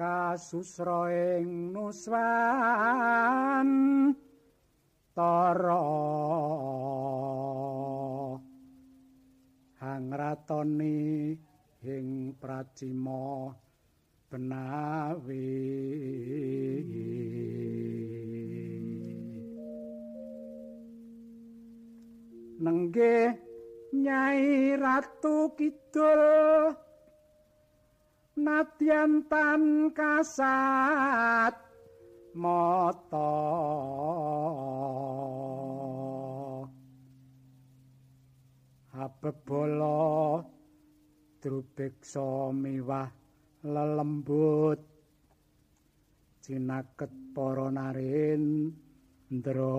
kasusra ing nuswan. Tara. Hangratoni ing pracima benawi. Nenggih nyai ratu kidul nadyan tan kasat mata. Abebala drubeksa miwah lelembut. Cinaket para narin ndra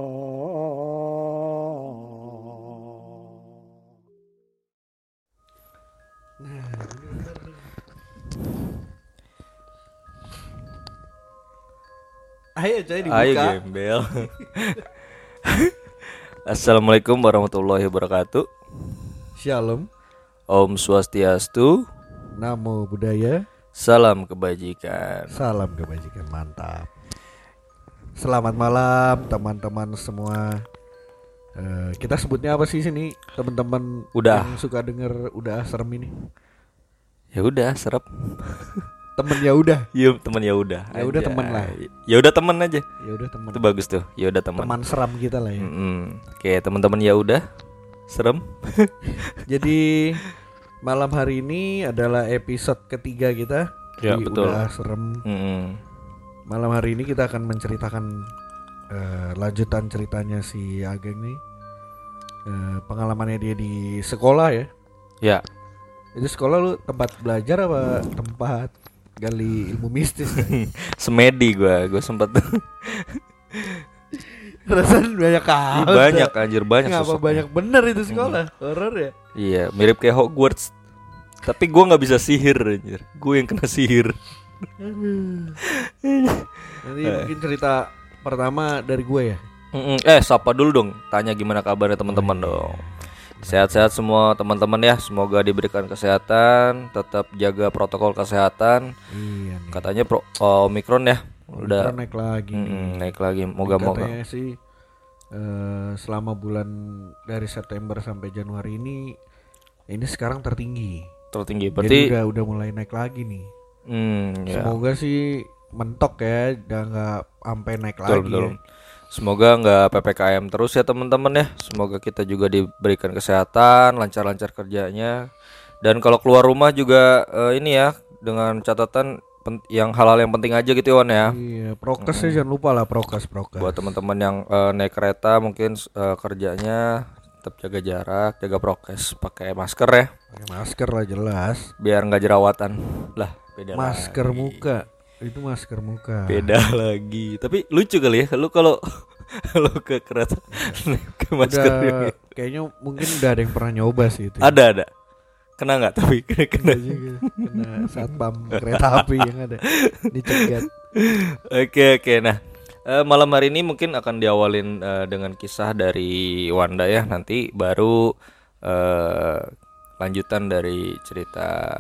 Ayo coy dibuka. Ayo gembel. Assalamualaikum warahmatullahi wabarakatuh. Shalom. Om Swastiastu. Namo Buddhaya. Salam kebajikan. Salam kebajikan mantap. Selamat malam teman-teman semua. Eh, kita sebutnya apa sih sini teman-teman Udah. yang suka denger udah serem ini Ya udah, serap. Temen ya udah Yuk, teman ya udah. Ya udah, temen lah. Ya udah temen aja. ya udah teman Itu bagus tuh. Ya udah teman. teman seram kita lah ya Mm-mm. Oke, teman-teman ya udah. Serem. jadi malam hari ini adalah episode ketiga kita Ya, di betul. udah serem Mm-mm. Malam hari ini kita akan menceritakan eh, lanjutan ceritanya si Ageng nih. Eh, pengalamannya dia di sekolah ya. Ya, Itu sekolah lu tempat belajar apa tempat gali ilmu mistis? semedi gua, gua sempat Rasanya banyak kali. banyak anjir banyak Ngapa sosoknya. banyak bener itu sekolah? Horor ya? Iya, mirip kayak Hogwarts. Tapi gua nggak bisa sihir anjir. Gue yang kena sihir. Nanti mungkin cerita pertama dari gue ya. Mm-mm. Eh, sapa dulu dong. Tanya gimana kabarnya teman-teman dong. Sehat-sehat semua teman-teman ya. Semoga diberikan kesehatan, tetap jaga protokol kesehatan. Iya nih. Katanya pro, oh, Omikron ya. Udah Omikron naik lagi. mm-mm, naik lagi. Moga-moga. Katanya sih eh, selama bulan dari September sampai Januari ini ini sekarang tertinggi. Tertinggi. Jadi Berarti udah udah mulai naik lagi nih. ya. Semoga sih mentok ya, udah nggak sampai naik Betul, lagi. betul. ya. Semoga nggak ppkm terus ya teman-teman ya. Semoga kita juga diberikan kesehatan, lancar-lancar kerjanya. Dan kalau keluar rumah juga eh, ini ya dengan catatan yang hal-hal yang penting aja gitu ya Wan ya. Iya, prokesnya jangan lupa lah prokes prokes. Buat teman-teman yang eh, naik kereta mungkin eh, kerjanya tetap jaga jarak, jaga prokes, pakai masker ya, Pakai masker lah jelas. biar nggak jerawatan. Lah, beda Masker lagi. muka. Itu masker muka. Beda lagi. Tapi lucu kali ya, lu kalau lu ke kereta ke masker Udah ini. kayaknya mungkin udah ada yang pernah nyoba sih itu. Ada ada. Kena nggak tapi kena kena. Juga. Kena satpam kereta api yang ada dicegat. Oke oke. Nah eh, malam hari ini mungkin akan diawalin eh, dengan kisah dari Wanda ya. Nanti baru eh, lanjutan dari cerita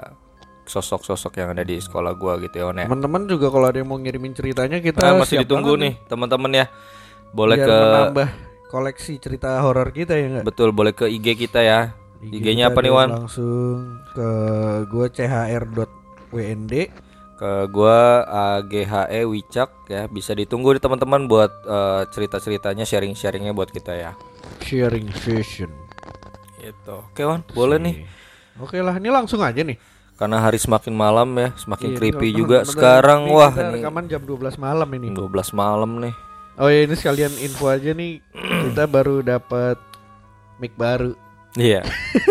sosok-sosok yang ada di sekolah gua gitu ya ya. Teman-teman juga kalau ada yang mau ngirimin ceritanya kita Nah, masih ditunggu nih teman-teman ya. Boleh Biar ke menambah koleksi cerita horor kita ya nggak? betul boleh ke IG kita ya. IG IG-nya kita apa nih Wan? Langsung ke gue chr.wnd ke gua AGHE Wicak ya bisa ditunggu di teman-teman buat eh, cerita-ceritanya sharing-sharingnya buat kita ya sharing session. gitu oke Wan boleh nih Oke lah, ini langsung aja nih. Karena hari semakin malam ya semakin Iya, creepy ini juga bentar- sekarang. Ini wah ini rekaman jam 12 malam ini. 12 malam nih. Oh ya ini sekalian info aja nih. Kita baru dapat mic baru. iya.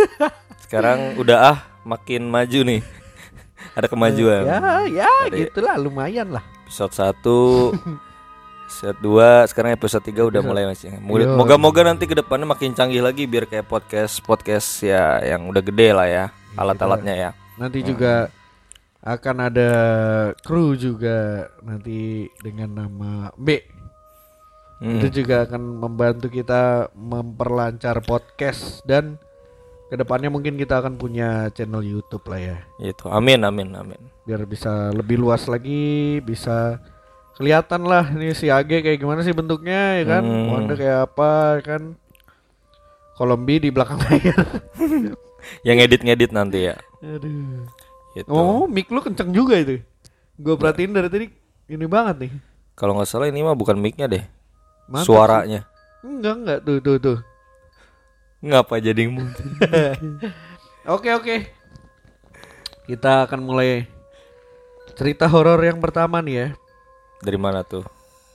Sekarang udah ah makin maju nih. Ada kemajuan. Ya ya Ada- gitulah lumayan lah. episode 1 episode 2 sekarang episode 3 udah mulai masih moga-moga nanti ke depannya makin canggih lagi biar kayak podcast podcast ya yang udah gede lah ya alat-alatnya ya Nanti juga akan ada kru juga nanti dengan nama B. Hmm. Itu juga akan membantu kita memperlancar podcast dan ke depannya mungkin kita akan punya channel YouTube lah ya Itu. Amin amin amin. biar bisa lebih luas lagi bisa kelihatan lah nih si Age kayak gimana sih bentuknya ya kan Hmm. Wanda kayak apa ya kan Kolombi di belakang layar Yang ngedit-ngedit nanti ya. Aduh Gitu. oh mic lu kenceng juga itu gue perhatiin dari tadi ini banget nih Kalau nggak salah ini mah bukan mic-nya deh. Mantap Suaranya. enggak enggak tuh tuh tuh Ngapa jadi ngomong? Oke oke. Kita akan mulai cerita horor yang pertama nih ya. Dari mana tuh?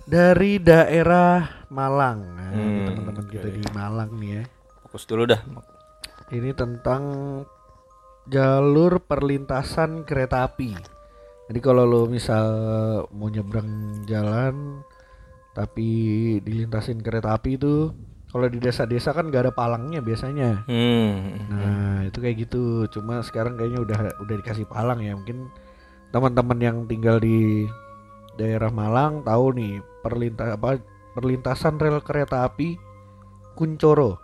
Dari daerah Malang. Nah, Hmm, teman-teman kita di Malang nih ya. Fokus dulu dah. Ini tentang jalur perlintasan kereta api. Jadi kalau lo misal mau nyebrang jalan tapi dilintasin kereta api itu kalau di desa-desa kan gak ada palangnya biasanya. Hmm. Nah itu kayak gitu. Cuma sekarang kayaknya udah udah dikasih palang ya. Mungkin teman-teman yang tinggal di daerah Malang tahu nih perlintas apa perlintasan rel kereta api Kuncoro.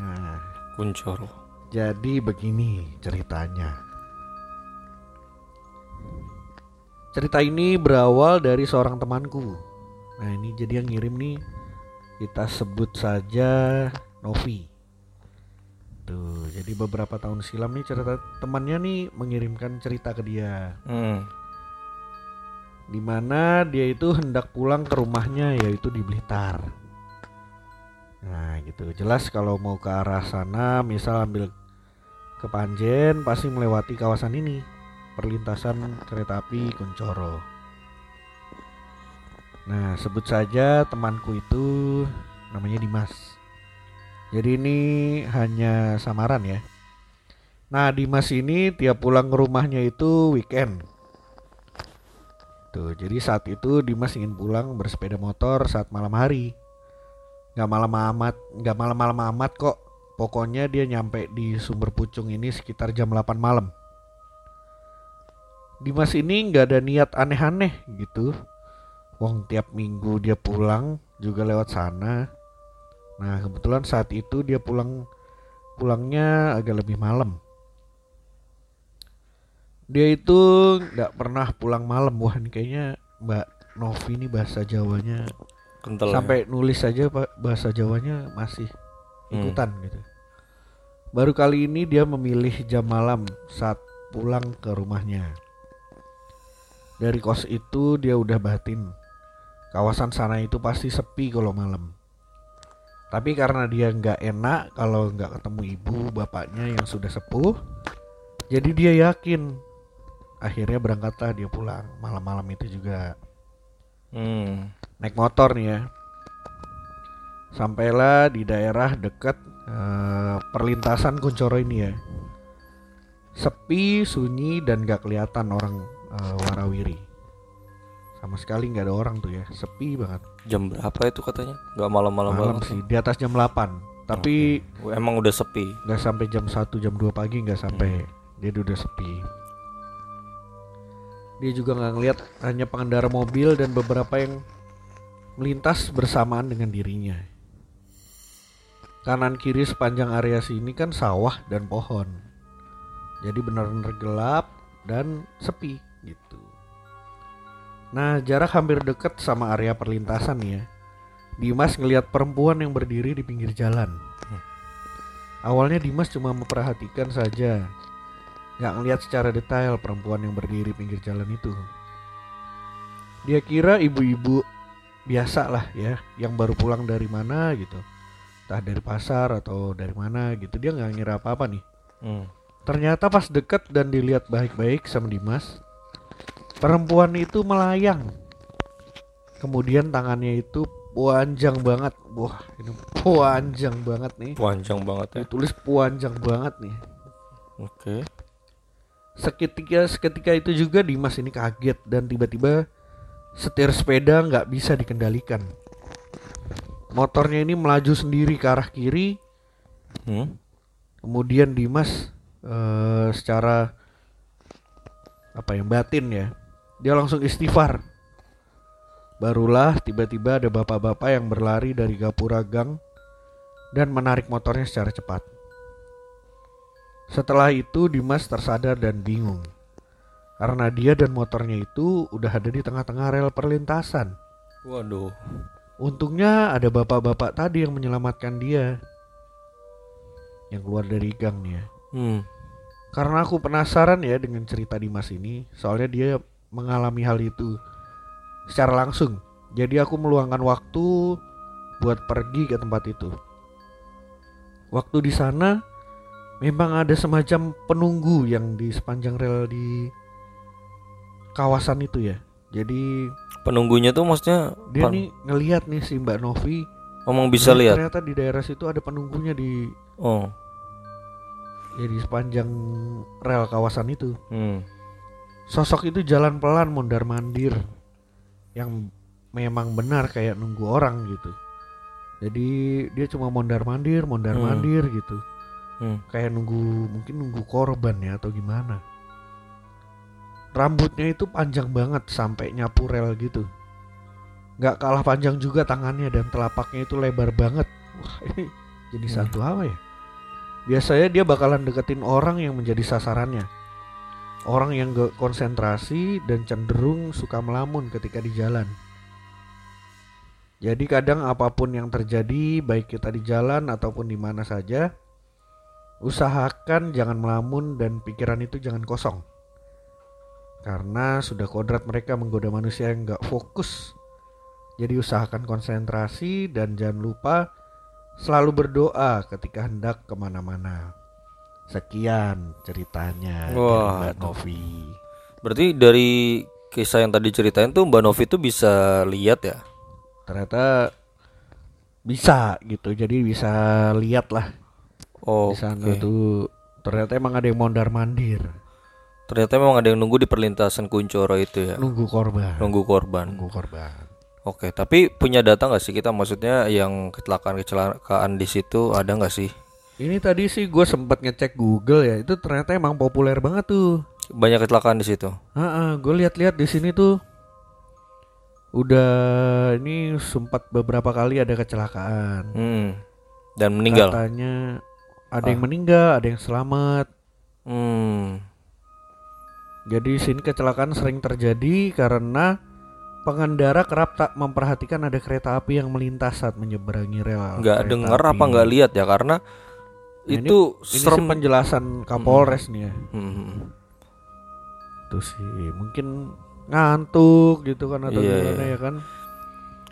Nah Kuncoro. Jadi begini ceritanya. Cerita ini berawal dari seorang temanku. Nah ini jadi yang ngirim nih kita sebut saja Novi. Tuh, jadi beberapa tahun silam nih cerita temannya nih mengirimkan cerita ke dia. Hmm. Di mana dia itu hendak pulang ke rumahnya yaitu di Blitar. Nah gitu, jelas kalau mau ke arah sana misal ambil ke Panjen pasti melewati kawasan ini perlintasan kereta api Kuncoro. Nah sebut saja temanku itu namanya Dimas. Jadi ini hanya samaran ya. Nah Dimas ini tiap pulang ke rumahnya itu weekend. Tuh, jadi saat itu Dimas ingin pulang bersepeda motor saat malam hari. Gak malam amat, gak malam-malam amat kok. Pokoknya dia nyampe di Sumber Pucung ini sekitar jam 8 malam. Dimas ini nggak ada niat aneh-aneh gitu. Wong tiap minggu dia pulang juga lewat sana. Nah kebetulan saat itu dia pulang pulangnya agak lebih malam. Dia itu nggak pernah pulang malam. Wah ini kayaknya Mbak Novi ini bahasa Jawanya Kental. ya. sampai nulis saja pak bahasa Jawanya masih Hmm. ikutan gitu. Baru kali ini dia memilih jam malam saat pulang ke rumahnya. Dari kos itu dia udah batin. Kawasan sana itu pasti sepi kalau malam. Tapi karena dia nggak enak kalau nggak ketemu ibu bapaknya yang sudah sepuh, jadi dia yakin. Akhirnya berangkatlah dia pulang malam-malam itu juga Hmm. naik motor nih ya. Sampailah di daerah dekat eh, perlintasan Kuncoro ini ya. Sepi, sunyi dan gak kelihatan orang eh, warawiri. Sama sekali nggak ada orang tuh ya, sepi banget. Jam berapa itu katanya? Gak malam-malam Malam banget. sih, di atas jam 8 Tapi Oh, Emang udah sepi. nggak sampai jam 1 jam 2 pagi nggak sampai. Dia udah sepi. Dia juga nggak ngeliat hanya pengendara mobil dan beberapa yang melintas bersamaan dengan dirinya. Kanan kiri sepanjang area sini kan sawah dan pohon. Jadi benar-benar gelap dan sepi gitu. Nah, jarak hampir dekat sama area perlintasan ya. Dimas ngelihat perempuan yang berdiri di pinggir jalan. Awalnya Dimas cuma memperhatikan saja, nggak ngelihat secara detail perempuan yang berdiri pinggir jalan itu. Dia kira ibu-ibu biasa lah ya, yang baru pulang dari mana gitu, entah dari pasar atau dari mana gitu. Dia nggak ngira apa-apa nih. Hmm. Ternyata pas deket dan dilihat baik-baik sama Dimas, perempuan itu melayang. Kemudian tangannya itu panjang banget. Wah, ini panjang banget nih. Panjang banget ya. Ditulis panjang banget nih. Oke. Seketika seketika itu juga Dimas ini kaget dan tiba-tiba setir sepeda nggak bisa dikendalikan. Motornya ini melaju sendiri ke arah kiri. Hmm. Kemudian Dimas eh, secara apa yang batin ya, dia langsung istighfar. Barulah tiba-tiba ada bapak-bapak yang berlari dari gapura gang dan menarik motornya secara cepat. Setelah itu Dimas tersadar dan bingung. Karena dia dan motornya itu udah ada di tengah-tengah rel perlintasan. Waduh. Untungnya ada bapak-bapak tadi yang menyelamatkan dia. Yang keluar dari gang nih ya. Hmm. Karena aku penasaran ya dengan cerita Dimas ini, soalnya dia mengalami hal itu secara langsung. Jadi aku meluangkan waktu buat pergi ke tempat itu. Waktu di sana memang ada semacam penunggu yang di sepanjang rel di kawasan itu ya. Jadi Penunggunya tuh maksudnya dia pan- nih ngelihat nih si Mbak Novi ngomong bisa lihat. Ternyata di daerah situ ada penunggunya di Oh. ya di sepanjang rel kawasan itu. Hmm. Sosok itu jalan pelan mondar mandir yang memang benar kayak nunggu orang gitu. Jadi dia cuma mondar mandir, mondar Hmm. gitu. Hmm. Kayak nunggu mungkin nunggu korban ya atau gimana. Rambutnya itu panjang banget sampai nyapu rel gitu. Nggak kalah panjang juga tangannya dan telapaknya itu lebar banget. Wah ini jadi Hmm. satu apa ya? Biasanya dia bakalan deketin orang yang menjadi sasarannya. Orang yang gak konsentrasi dan cenderung suka melamun ketika di jalan. Jadi kadang apa pun yang terjadi, baik kita di jalan ataupun di mana saja, usahakan jangan melamun dan pikiran itu jangan kosong. Karena sudah kodrat mereka menggoda manusia yang gak fokus. Jadi usahakan konsentrasi dan jangan lupa selalu berdoa ketika hendak ke mana-mana. Sekian ceritanya dari Wah, Mbak tuh. Novi. Berarti dari kisah yang tadi ceritain tuh Mbak Novi tuh bisa lihat ya? Ternyata bisa gitu, jadi bisa lihat lah Oh. di sana tuh. Ternyata emang ada yang mondar mandir, Ternyata memang ada yang nunggu di perlintasan Kuncoro itu ya. nunggu korban, Nunggu korban. nunggu korban. Oke, tapi punya data nggak sih kita maksudnya yang kecelakaan kecelakaan di situ ada nggak sih? Ini tadi sih gue sempet ngecek Google ya, itu ternyata emang populer banget tuh. Banyak kecelakaan di situ. gue lihat-lihat di sini tuh udah ini sempat beberapa kali ada kecelakaan. Hmm. Dan meninggal. Katanya ada yang meninggal, ada yang selamat. Hmm. Jadi sini kecelakaan sering terjadi karena pengendara kerap tak memperhatikan ada kereta api yang melintas saat menyeberangi rel. Nggak denger api. apa nggak lihat ya karena Nah, ini- itu Ini sih serem. penjelasan Kapolres nih ya. Hmm. Itu sih mungkin ngantuk gitu kan atau Iya, gimana iya. ya kan?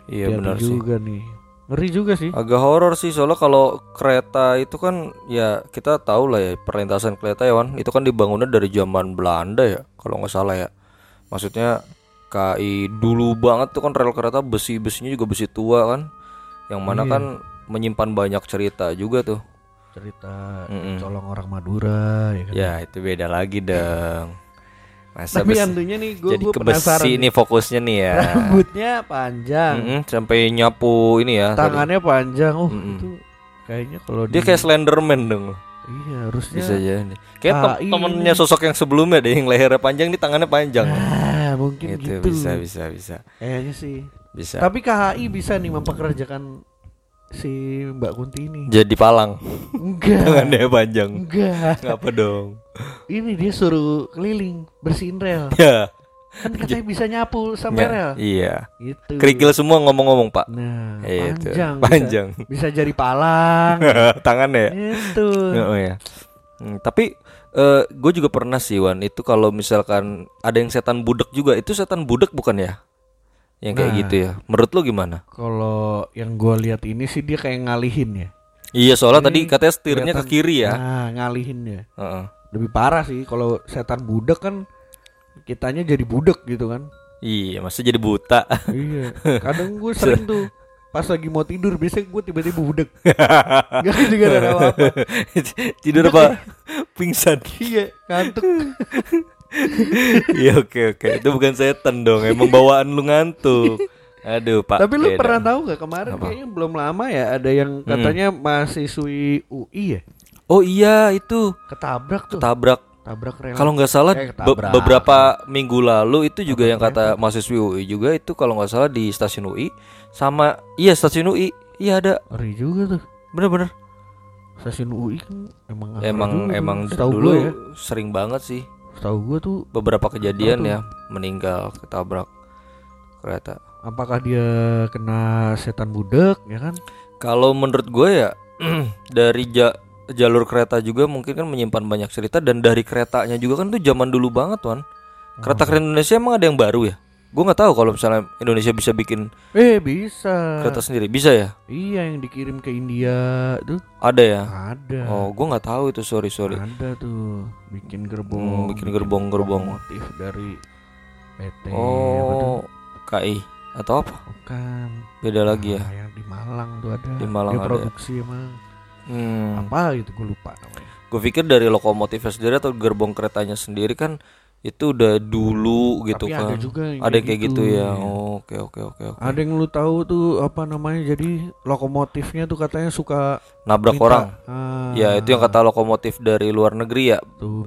Iya benar sih. juga nih. Ngeri juga sih. Agak horor sih soalnya kalau kereta itu kan ya kita tahu lah ya perlintasan kereta ya Wan itu kan dibangunnya dari zaman Belanda ya kalau nggak salah ya maksudnya KI dulu banget tuh kan rel kereta besi besinya juga besi tua kan yang mana Iya. kan menyimpan banyak cerita juga tuh Cerita Mm-mm. colong orang Madura ya kan. ya itu beda lagi dong masa Tapi besi- antunya nih gue jadi ke penasaran. besi ini fokusnya nih ya Rambutnya panjang, Mm-mm, sampai nyapu ini ya tadi. tangannya panjang. Oh, Mm-mm. itu kayaknya kalau dia di- kayak Slenderman dong Iya, harusnya Bisa jadi. Kayak tem- KI temennya sosok yang sebelumnya deh yang lehernya panjang nih tangannya panjang. Ah, mungkin gitu, gitu. bisa bisa bisa. Kayaknya sih. Bisa. Tapi KHI bisa nih mempekerjakan si Mbak Kunti ini. Jadi palang Enggak. tangannya panjang. Enggak. Ngapa dong? Ini dia suruh keliling bersihin rel. Ya. Kan katanya bisa nyapu sampai nggak- rel. Iya. Gitu. Kerikil semua ngomong-ngomong, Pak. Nah, Itu. panjang. Panjang. Bisa, bisa jadi palang. Tangannya ya. itu. Oh ya. Hmm, tapi gue juga pernah sih Wan itu kalau misalkan ada yang setan budek juga itu setan budek bukan ya? Yang kayak Nah. gitu ya. Menurut lu gimana? Kalau yang gua lihat ini sih dia kayak ngalihin ya. Iya soalnya Ini tadi katanya setirnya ke kiri ya. Nah, ngalihin ya. Heeh. Lebih parah sih kalau setan budek kan kitanya jadi budek gitu kan. Iya, masih jadi buta. iya. Kadang gue sering tuh pas lagi mau tidur biasanya gue tiba-tiba budek. Gak juga ada apa-apa. Tidur apa? Pingsan. Iya, ngantuk. Iya oke oke. Itu bukan setan dong. Emang bawaan lu ngantuk. Aduh pak. Tapi lu beda. pernah tahu gak kemarin Apa? kayaknya belum lama ya ada yang katanya mahasiswi UI ya Oh iya itu ketabrak tuh. tabrak. Tabrak rel. Kalau nggak salah Eh, be- ketabrak. beberapa minggu lalu itu juga yang kata Tabrak mahasiswi UI juga itu kalau nggak salah di stasiun UI sama iya stasiun UI iya ada Ngeri juga tuh. bener-bener stasiun UI kan emang emang juga emang dulu ya sering banget sih setahu gua tuh beberapa kejadian Tahu ya meninggal ketabrak kereta apakah dia kena setan budak ya kan Kalau menurut gue ya dari ja- jalur kereta juga mungkin kan menyimpan banyak cerita dan dari keretanya juga kan tuh zaman dulu banget tuan. Kereta kereta Indonesia emang ada yang baru ya? Gue nggak tahu kalau misalnya Indonesia bisa bikin eh bisa kereta sendiri bisa ya? iya yang dikirim ke India tuh Ada ya? ada Oh gue nggak tahu itu sorry sorry. ada tuh bikin gerbong Hmm, bikin gerbong-gerbong. motif dari PT? Oh KI atau apa? bukan Beda lagi ya? Ah, yang di Malang tuh ada Di Malang dia ada. produksi emang Hmm. apa gitu gue lupa namanya Gue pikir dari lokomotifnya sendiri atau gerbong keretanya sendiri kan itu udah dulu gitu Tapi kan. ada juga yang Ada yang kayak gitu, ya. iya. Oh, Oke oke oke oke. ada yang lu tahu tuh apa namanya jadi lokomotifnya tuh katanya suka Nabrak minta- orang. Ah, Ya itu yang kata lokomotif dari luar negeri ya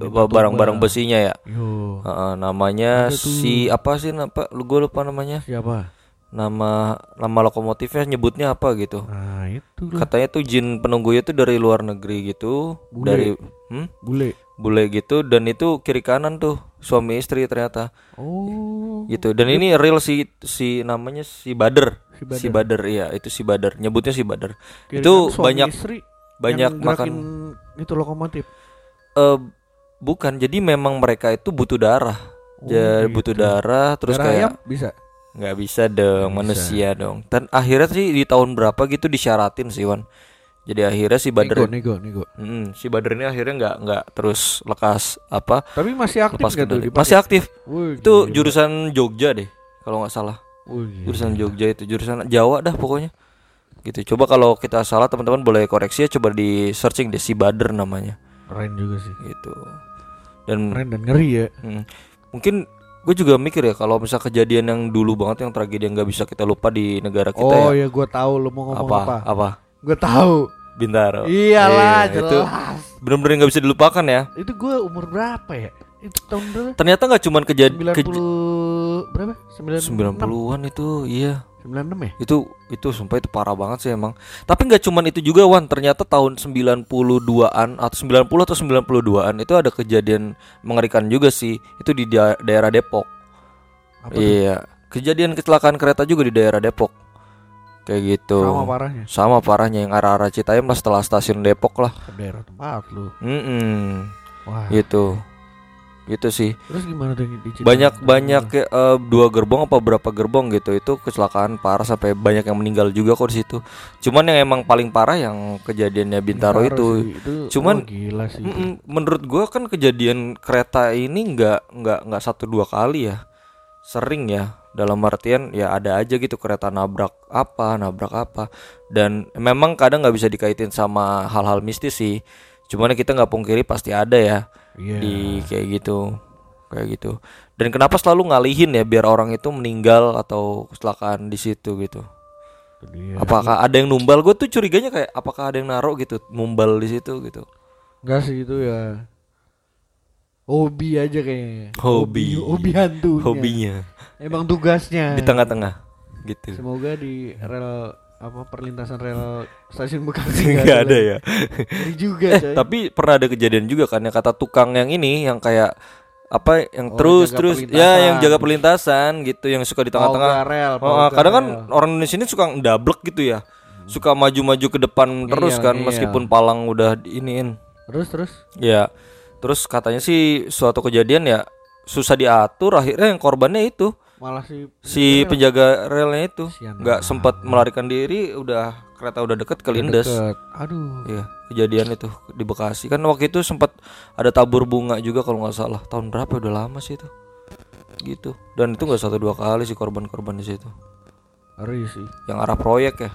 barang-barang besinya ya. yo Heeh, namanya si apa sih apa lu gue lupa namanya. siapa Nama nama lokomotifnya nyebutnya apa gitu. nah itu Katanya tuh jin penunggunya tuh dari luar negeri gitu, Bule. dari hmm? bule bule gitu dan itu kiri kanan tuh suami istri ternyata oh gitu. Dan ini real si si namanya si Bader. Si Bader. Si Bader iya itu si Bader. Nyebutnya si Bader. Itu banyak istri banyak yang makan itu lokomotif eh bukan jadi memang mereka itu butuh darah. Oh, Jadi gitu. butuh darah terus Darah kayak bisa nggak bisa dong Nggak manusia dong dan akhirnya sih di tahun berapa gitu disyaratin sih Wan jadi akhirnya si nego Badr nego nego Mm, si Badr ini akhirnya nggak nggak terus lekas apa tapi masih aktif lepas tuh masih aktif. Wih, itu gila. jurusan Jogja deh kalau nggak salah. Wih, jurusan Jogja itu jurusan Jawa dah pokoknya. Gitu coba kalau kita salah teman-teman boleh koreksi ya coba di searching deh si Badr namanya. Keren juga sih. Gitu. Dan keren dan ngeri ya. Mm. Mungkin gue juga mikir ya kalau misal kejadian yang dulu banget yang tragedi yang nggak bisa kita lupa di negara kita oh ya. ya gue tahu lu mau ngomong apa? apa, Apa? Gue tahu Bintaro. iyalah Iya, itu jelas bener-bener nggak bisa dilupakan ya. itu gue umur berapa ya itu tahun berapa Ternyata nggak cuman kejadian 90 berapa 96 90-an itu, iya. 96 ya Itu itu sumpah itu parah banget sih emang. Tapi nggak cuman itu juga Wan, ternyata tahun 92-an atau 90 atau 92-an itu ada kejadian mengerikan juga sih. Itu di da- daerah Depok. apa? Iya, kejadian kecelakaan kereta juga di daerah Depok. Kayak gitu. sama parahnya Sama parahnya yang arah-arah Citayam lah setelah stasiun Depok lah. ke daerah tempat lu Mm-mm, wah gitu. Gitu sih. terus gimana yang di Citarum? Banyak banyak kayak, eh, dua gerbong apa berapa gerbong gitu. Itu kecelakaan parah sampai banyak yang meninggal juga kok di situ. Cuman yang emang paling parah yang kejadiannya Bintaro, itu. sih, itu Cuman- wah, gila sih itu. Mm-mm, menurut gua kan kejadian kereta ini nggak nggak nggak satu dua kali ya. Sering ya. Dalam artian ya ada aja gitu kereta nabrak apa, nabrak apa. Dan memang kadang nggak bisa dikaitin sama hal-hal mistis sih. Cuman kita nggak pungkiri pasti ada ya Iya. di kayak gitu kayak gitu dan kenapa selalu ngalihin ya biar orang itu meninggal atau kecelakaan di situ gitu Itu dia. apakah ada yang numbal gue tuh curiganya kayak apakah ada yang naruh gitu numbal di situ gitu Enggak sih itu ya hobi aja kayaknya. Hobi. hobi hantunya. hobinya Emang tugasnya. di tengah-tengah gitu Semoga di rel apa perlintasan rel stasiun Bekasi nggak ada ya Ini juga eh coy. tapi pernah ada kejadian juga kan yang kata tukang yang ini yang kayak apa yang Oh, terus jaga terus ya yang jaga perlintasan gitu yang suka di tengah-tengah Pauga rel, Oh, kadang kan rel. orang Indonesia ini suka ndablek gitu ya. Suka maju-maju ke depan terus Ngeyel, kan ngeyel. meskipun palang udah diiniin. terus terus Ya. Terus katanya sih suatu kejadian ya susah diatur akhirnya yang korbannya itu malah si si penjaga relnya itu nggak sempat melarikan diri udah kereta udah deket kelindes. deket. Aduh. Iya, kejadian itu di Bekasi kan waktu itu sempat ada tabur bunga juga kalau nggak salah. Tahun berapa udah lama sih itu. Gitu. Dan itu nggak satu dua kali sih korban-korban di situ. Ngeri sih. Yang arah proyek ya.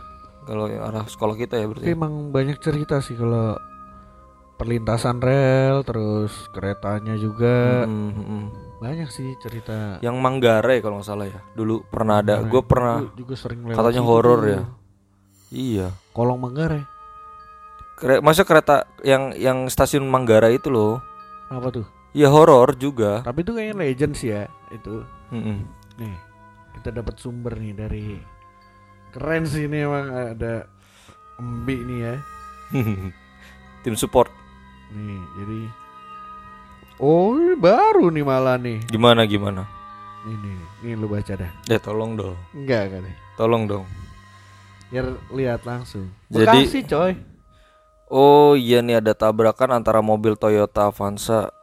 Kalau yang arah sekolah kita ya Tapi berarti. emang banyak cerita sih kalau perlintasan rel terus keretanya juga Hmm, hmm, hmm. banyak sih cerita. Yang Manggarai kalau nggak salah ya. Dulu pernah ada. Gue pernah juga sering katanya horor ya. Iya. Kolong Manggarai. Kere- masa kereta yang yang stasiun Manggarai itu loh. Apa tuh? Ya horor juga. Tapi itu kayaknya legend sih ya itu. Mm-mm. Nih, kita dapat sumber nih dari keren sih ini emang ada Embi nih ya. tim support. Nih, jadi Oh, ini baru nih malah nih. Gimana gimana? Nih nih, nih lu baca dah. Ya tolong dong. Enggak kan? Tolong dong. Biar lihat langsung. Jadi- Bekasi, coy. Oh iya nih ada tabrakan antara mobil Toyota Avanza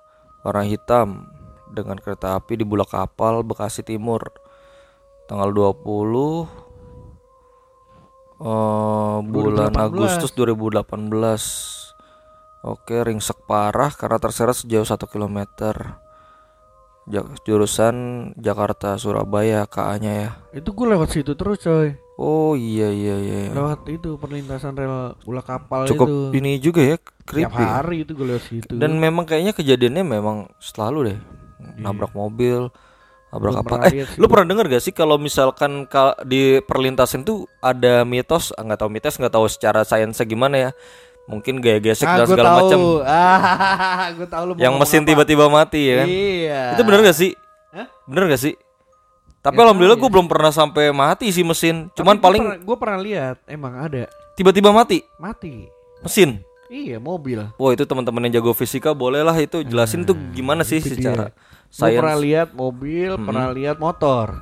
warna hitam dengan kereta api di Bulak Kapal Bekasi Timur tanggal 20 eh, bulan 2018. Agustus 2018. Oke, ringsek parah karena terseret sejauh 1 km. Jurusan Jakarta Surabaya KA-nya ya. Itu gue lewat situ terus, coy. Oh iya iya iya. iya. Lewat itu perlintasan rel bola kapal Cukup itu. ini juga ya Tiap creepy. hari itu gue lewat situ. Dan memang kayaknya kejadiannya memang selalu deh nabrak mobil, nabrak Belum apa? Eh, sih lu pernah dengar gak sih kalau misalkan ka- di perlintasan tuh ada mitos, nggak tahu mitos, nggak tahu secara sainsnya gimana ya? Mungkin gaya gesek ah, dan segala macam. Ah, gue tahu lu Yang mesin tiba-tiba mati ya kan? Iya. Itu bener gak sih? Hah? Bener gak sih? Tapi Nggak alhamdulillah tahu gue ya. belum pernah sampai mati sih mesin. Tapi Cuman gua paling pernah- gue pernah lihat emang ada tiba-tiba mati mati. mesin. Iya, mobil. Wah itu teman-teman yang jago fisika bolehlah itu jelasin tuh gimana sih secara Gue pernah lihat mobil, pernah lihat motor.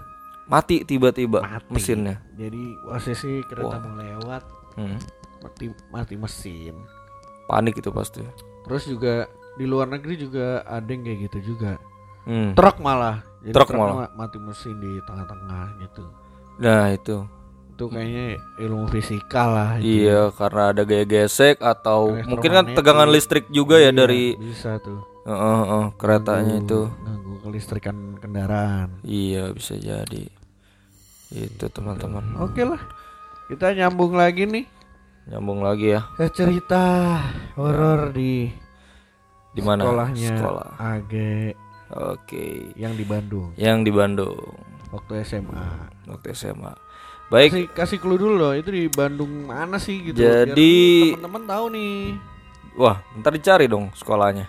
mati tiba-tiba mesinnya. Jadi posisi kereta Wah. mau lewat, Hmm. Mati mati mesin. Panik itu pasti. Terus juga di luar negeri juga ada yang kayak gitu juga. Hmm. Truk malah. Jadi Truk malah. ma- mati mesin di tengah-tengah gitu. Nah itu. Itu kayaknya ilmu fisika lah. itu. Iya karena ada gaya gesek atau mungkin kan tegangan listrik juga ya Iya, dari bisa tuh. Heeh, heeh, keretanya Ganggu- itu. ganggu kelistrikan kendaraan. Iya bisa jadi. Itu teman-teman. Oke lah. Kita nyambung lagi nih Nyambung lagi ya. ke cerita horor di Di mana? sekolahnya Sekolah. AG Oke. yang di Bandung Yang di Bandung waktu SMA. waktu SMA. Baik. Kasih kasih clue dulu loh, itu di Bandung mana sih gitu. Jadi- teman-teman tahu nih. Wah, ntar dicari dong sekolahnya.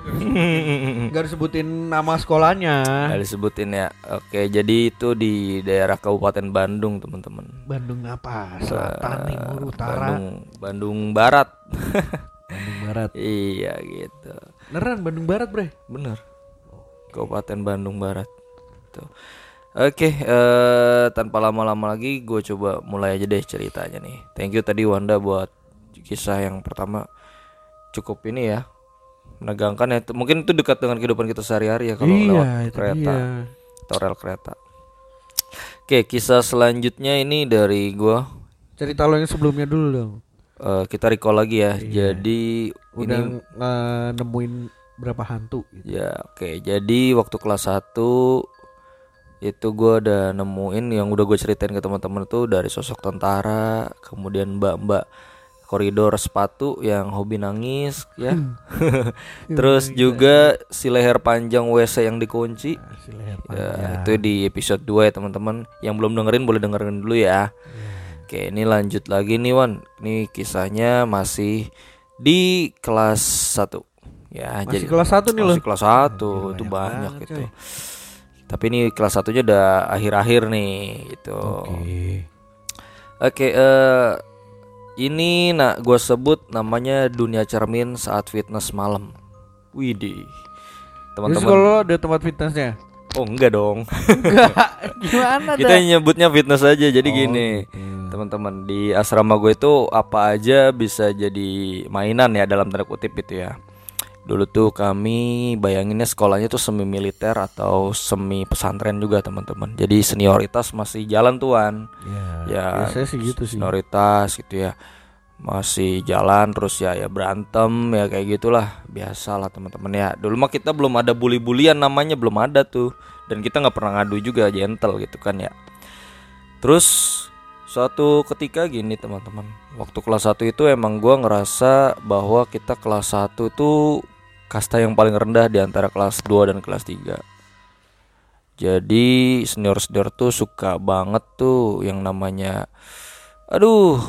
Enggak disebutin nama sekolahnya. Nggak disebutin ya. Oke, jadi itu di daerah Kabupaten Bandung, teman-teman. Bandung apa? Selatan, Timur, Utara, Bandung, Bandung Barat. Bandung Barat. iya gitu. Beneran Bandung Barat, Bre? Bener. Kabupaten Bandung Barat. Tuh. Oke, eh, tanpa lama-lama lagi gue coba mulai aja deh ceritanya nih. Thank you tadi Wanda buat kisah yang pertama cukup ini ya menegangkan ya. Mungkin itu dekat dengan kehidupan kita sehari-hari ya kalau lewat Iya, itu kereta dia. atau rel kereta. Oke, kisah selanjutnya ini dari gua. Cerita lo yang sebelumnya dulu dong. Eh, kita recall lagi ya. Jadi Iya. Udah ini eh, nemuin berapa hantu gitu. Ya, oke. Jadi waktu kelas 1 itu gua udah nemuin yang udah gue ceritain ke teman-teman tuh dari sosok tentara, kemudian mbak-mbak koridor sepatu yang hobi nangis ya. Terus juga si leher panjang WC yang dikunci. Si leher Ya, itu di episode 2 ya teman-teman. Yang belum dengerin boleh dengerin dulu ya. Oke, ini lanjut lagi nih Wan. Ini kisahnya masih di kelas 1. Ya, Masih kelas satu nih masih loh. kelas 1 Gila, itu banyak banyak banget, itu. coy. Tapi ini kelas satunya udah akhir-akhir nih gitu. Oke. Oke, eh ini nak gue sebut namanya dunia cermin saat fitness malam. Widih. Teman-teman. kalau ada tempat fitnessnya? Oh, enggak dong. Enggak. Gimana Kita nyebutnya fitness aja. Jadi Oh, gini. gitu. Teman-teman, di asrama gue itu apa aja bisa jadi mainan ya dalam tanda kutip itu ya. Dulu tuh kami bayanginnya sekolahnya tuh semi militer atau semi pesantren juga teman-teman. Jadi senioritas masih jalan tuan. Ya, Ya, biasanya sih gitu sih. Senioritas gitu ya. Masih jalan terus ya ya berantem ya kayak gitulah. Biasalah teman-teman ya. Dulu mah kita belum ada bully-bulian namanya belum ada tuh. Dan kita nggak pernah ngadu juga gentle gitu kan ya. Terus suatu ketika gini teman-teman Waktu kelas 1 itu emang gua ngerasa bahwa kita kelas 1 itu Kasta yang paling rendah di antara kelas 2 dan kelas 3 Jadi senior-senior tuh suka banget tuh yang namanya Aduh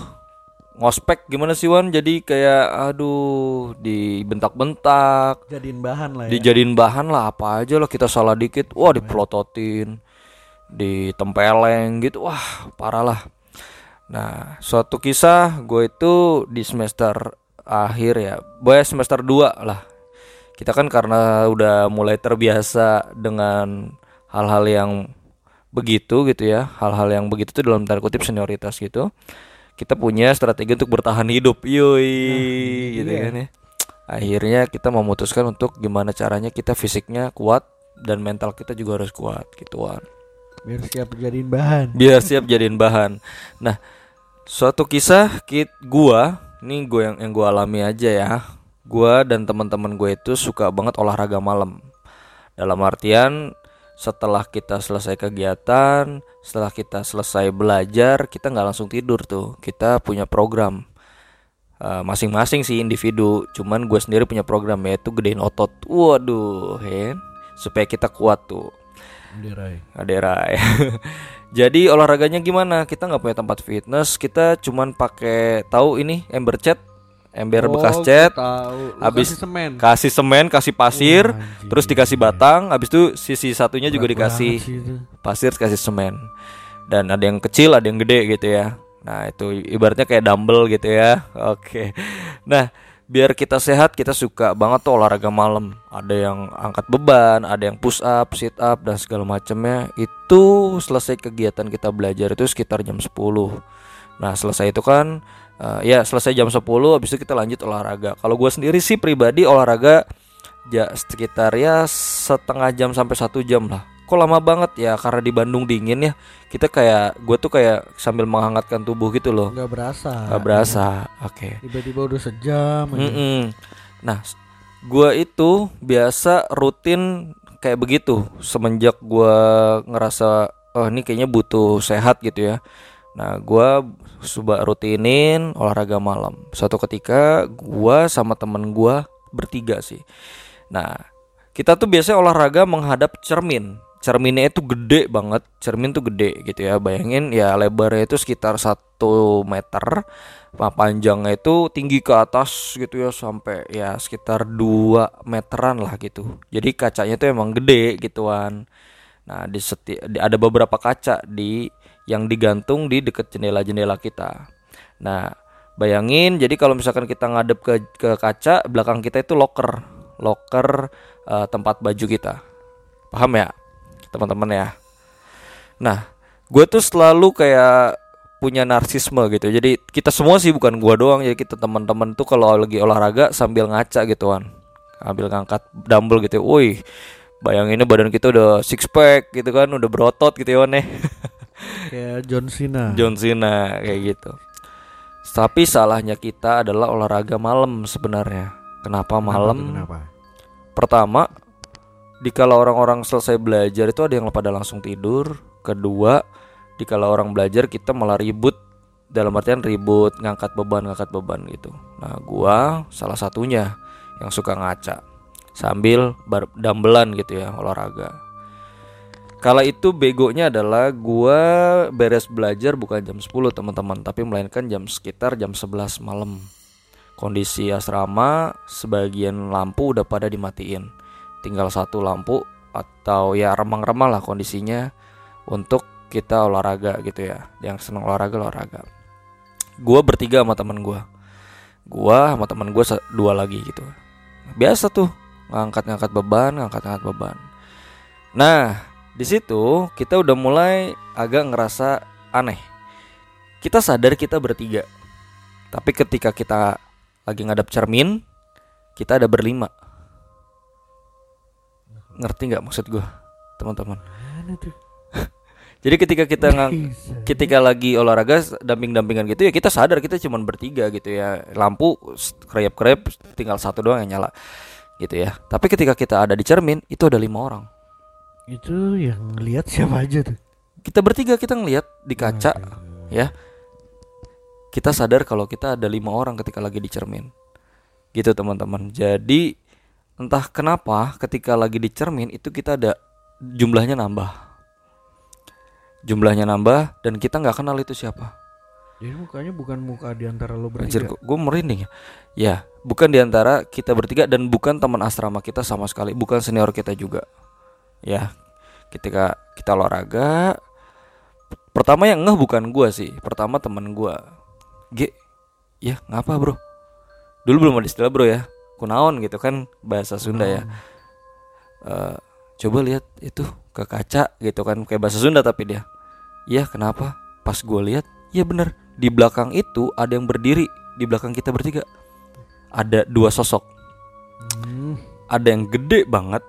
Ngospek gimana sih Wan? Jadi kayak aduh Dibentak-bentak. Jadiin bahan lah ya. dijadiin bahan lah apa aja lah kita salah dikit. Wah dipelototin ditempeleng gitu. Wah parah lah. Nah suatu kisah gue itu di semester akhir ya. Boy semester 2 lah kita kan karena udah mulai terbiasa dengan hal-hal yang begitu gitu ya hal-hal yang begitu tuh dalam tanda kutip senioritas gitu kita punya strategi untuk bertahan hidup yoi gitu iya. kan ya akhirnya kita memutuskan untuk gimana caranya kita fisiknya kuat dan mental kita juga harus kuat gituan Biar siap jadiin bahan. biar siap jadiin bahan nah suatu kisah kit gua ini gue yang yang gua alami aja ya gua dan teman-teman gue itu suka banget olahraga malam. Dalam artian setelah kita selesai kegiatan setelah kita selesai belajar kita nggak langsung tidur tuh. Kita punya program. Eh, masing-masing sih individu. Cuman gue sendiri punya program yaitu gedein otot. Waduh hen. Supaya kita kuat tuh. Dirai. Aderai. Jadi olahraganya gimana? Kita nggak punya tempat fitness, kita cuman pakai tahu ini ember cat, ember bekas Oh, cat, tahu. Lu habis kasih semen. kasih semen, kasih pasir, anjing. terus dikasih batang, habis itu sisi satunya juga Berat dikasih banget sih itu. pasir, kasih semen. Dan ada yang kecil, ada yang gede gitu ya. Nah, itu ibaratnya kayak dumbbell gitu ya. Oke. Nah, biar kita sehat, kita suka banget tuh olahraga malam. Ada yang angkat beban, ada yang push up, sit up dan segala macamnya. Itu selesai kegiatan kita belajar itu sekitar jam 10. Nah, selesai itu kan eh, ya selesai jam 10 habis itu kita lanjut olahraga. Kalau gue sendiri sih pribadi olahraga ya sekitar ya setengah jam sampai satu jam lah kok lama banget ya karena di Bandung dingin ya kita kayak gue tuh kayak sambil menghangatkan tubuh gitu loh Nggak berasa. nggak berasa oke Tiba-tiba udah sejam aja. Mm-mm. nah gue itu biasa rutin kayak begitu semenjak gue ngerasa oh ini kayaknya butuh sehat gitu ya nah gue coba rutinin olahraga malam. Suatu ketika gue sama temen gue bertiga sih. Nah kita tuh biasanya olahraga menghadap cermin. Cerminnya itu gede banget. Cermin tuh gede gitu ya. Bayangin ya lebarnya itu sekitar satu meter. Nah, panjangnya itu tinggi ke atas gitu ya sampai ya sekitar 2 meteran lah gitu. Jadi kacanya tuh emang gede gituan. Nah, di seti- di- ada beberapa kaca di yang digantung di deket jendela-jendela kita. Nah, bayangin jadi kalau misalkan kita ngadep ke ke kaca, belakang kita itu locker. Locker eh, tempat baju kita. Paham ya? Teman-teman ya. Nah, gue tuh selalu kayak punya narsisme gitu. Jadi kita semua sih bukan gua doang. Jadi kita teman-teman tuh kalau lagi olahraga sambil ngaca gituan. Ambil ngangkat dumbbell gitu. Woi, bayanginnya badan kita udah six pack gitu kan, udah berotot gitu ya ya. Kayak John Cena. John Cena kayak gitu. Tapi salahnya kita adalah olahraga malam sebenarnya. Kenapa Kenapa malam? tuh, Kenapa? Pertama, dikala orang-orang selesai belajar itu ada yang pada langsung tidur. Kedua, dikala orang belajar kita malah ribut dalam artian ribut ngangkat beban ngangkat beban gitu. Nah, gua salah satunya yang suka ngaca sambil dambelan gitu ya olahraga. Kala itu begonya adalah gua beres belajar bukan jam 10 teman-teman, tapi melainkan jam sekitar jam 11 malam. Kondisi asrama sebagian lampu udah pada dimatiin. Tinggal satu lampu atau ya remang-remang lah kondisinya untuk kita olahraga gitu ya. Yang senang olahraga olahraga. Gua bertiga sama teman gua. Gua sama teman gua dua lagi gitu. Biasa tuh ngangkat-ngangkat beban, ngangkat-ngangkat beban. Nah, di situ kita udah mulai agak ngerasa aneh. Kita sadar kita bertiga. Tapi ketika kita lagi ngadap cermin, kita ada berlima. Ngerti nggak maksud gue, teman-teman? Jadi ketika kita ngang, ketika lagi olahraga damping-dampingan gitu ya kita sadar kita cuma bertiga gitu ya lampu kerep-kerep tinggal satu doang yang nyala gitu ya tapi ketika kita ada di cermin itu ada lima orang Itu yang lihat siapa aja tuh? kita bertiga kita ngelihat di kaca Aduh. ya. Kita sadar kalau kita ada lima orang ketika lagi di cermin. Gitu teman-teman. Jadi entah kenapa ketika lagi di cermin itu kita ada jumlahnya nambah. Jumlahnya nambah dan kita nggak kenal itu siapa. Jadi mukanya bukan muka di antara lo Anjir bertiga. gue merinding ya. Ya bukan di antara kita bertiga dan bukan teman asrama kita sama sekali. Bukan senior kita juga. Ya ketika kita olahraga Pertama yang ngeh bukan gue sih Pertama teman gue G Ya ngapa bro? Dulu belum ada istilah bro ya. Kunaon gitu kan bahasa Sunda ya. Eh, coba lihat itu ke kaca gitu kan kayak bahasa Sunda tapi dia. Iya kenapa? Pas gue lihat iya bener. Di belakang itu ada yang berdiri di belakang kita bertiga. Ada dua sosok. Hmm. ada yang gede banget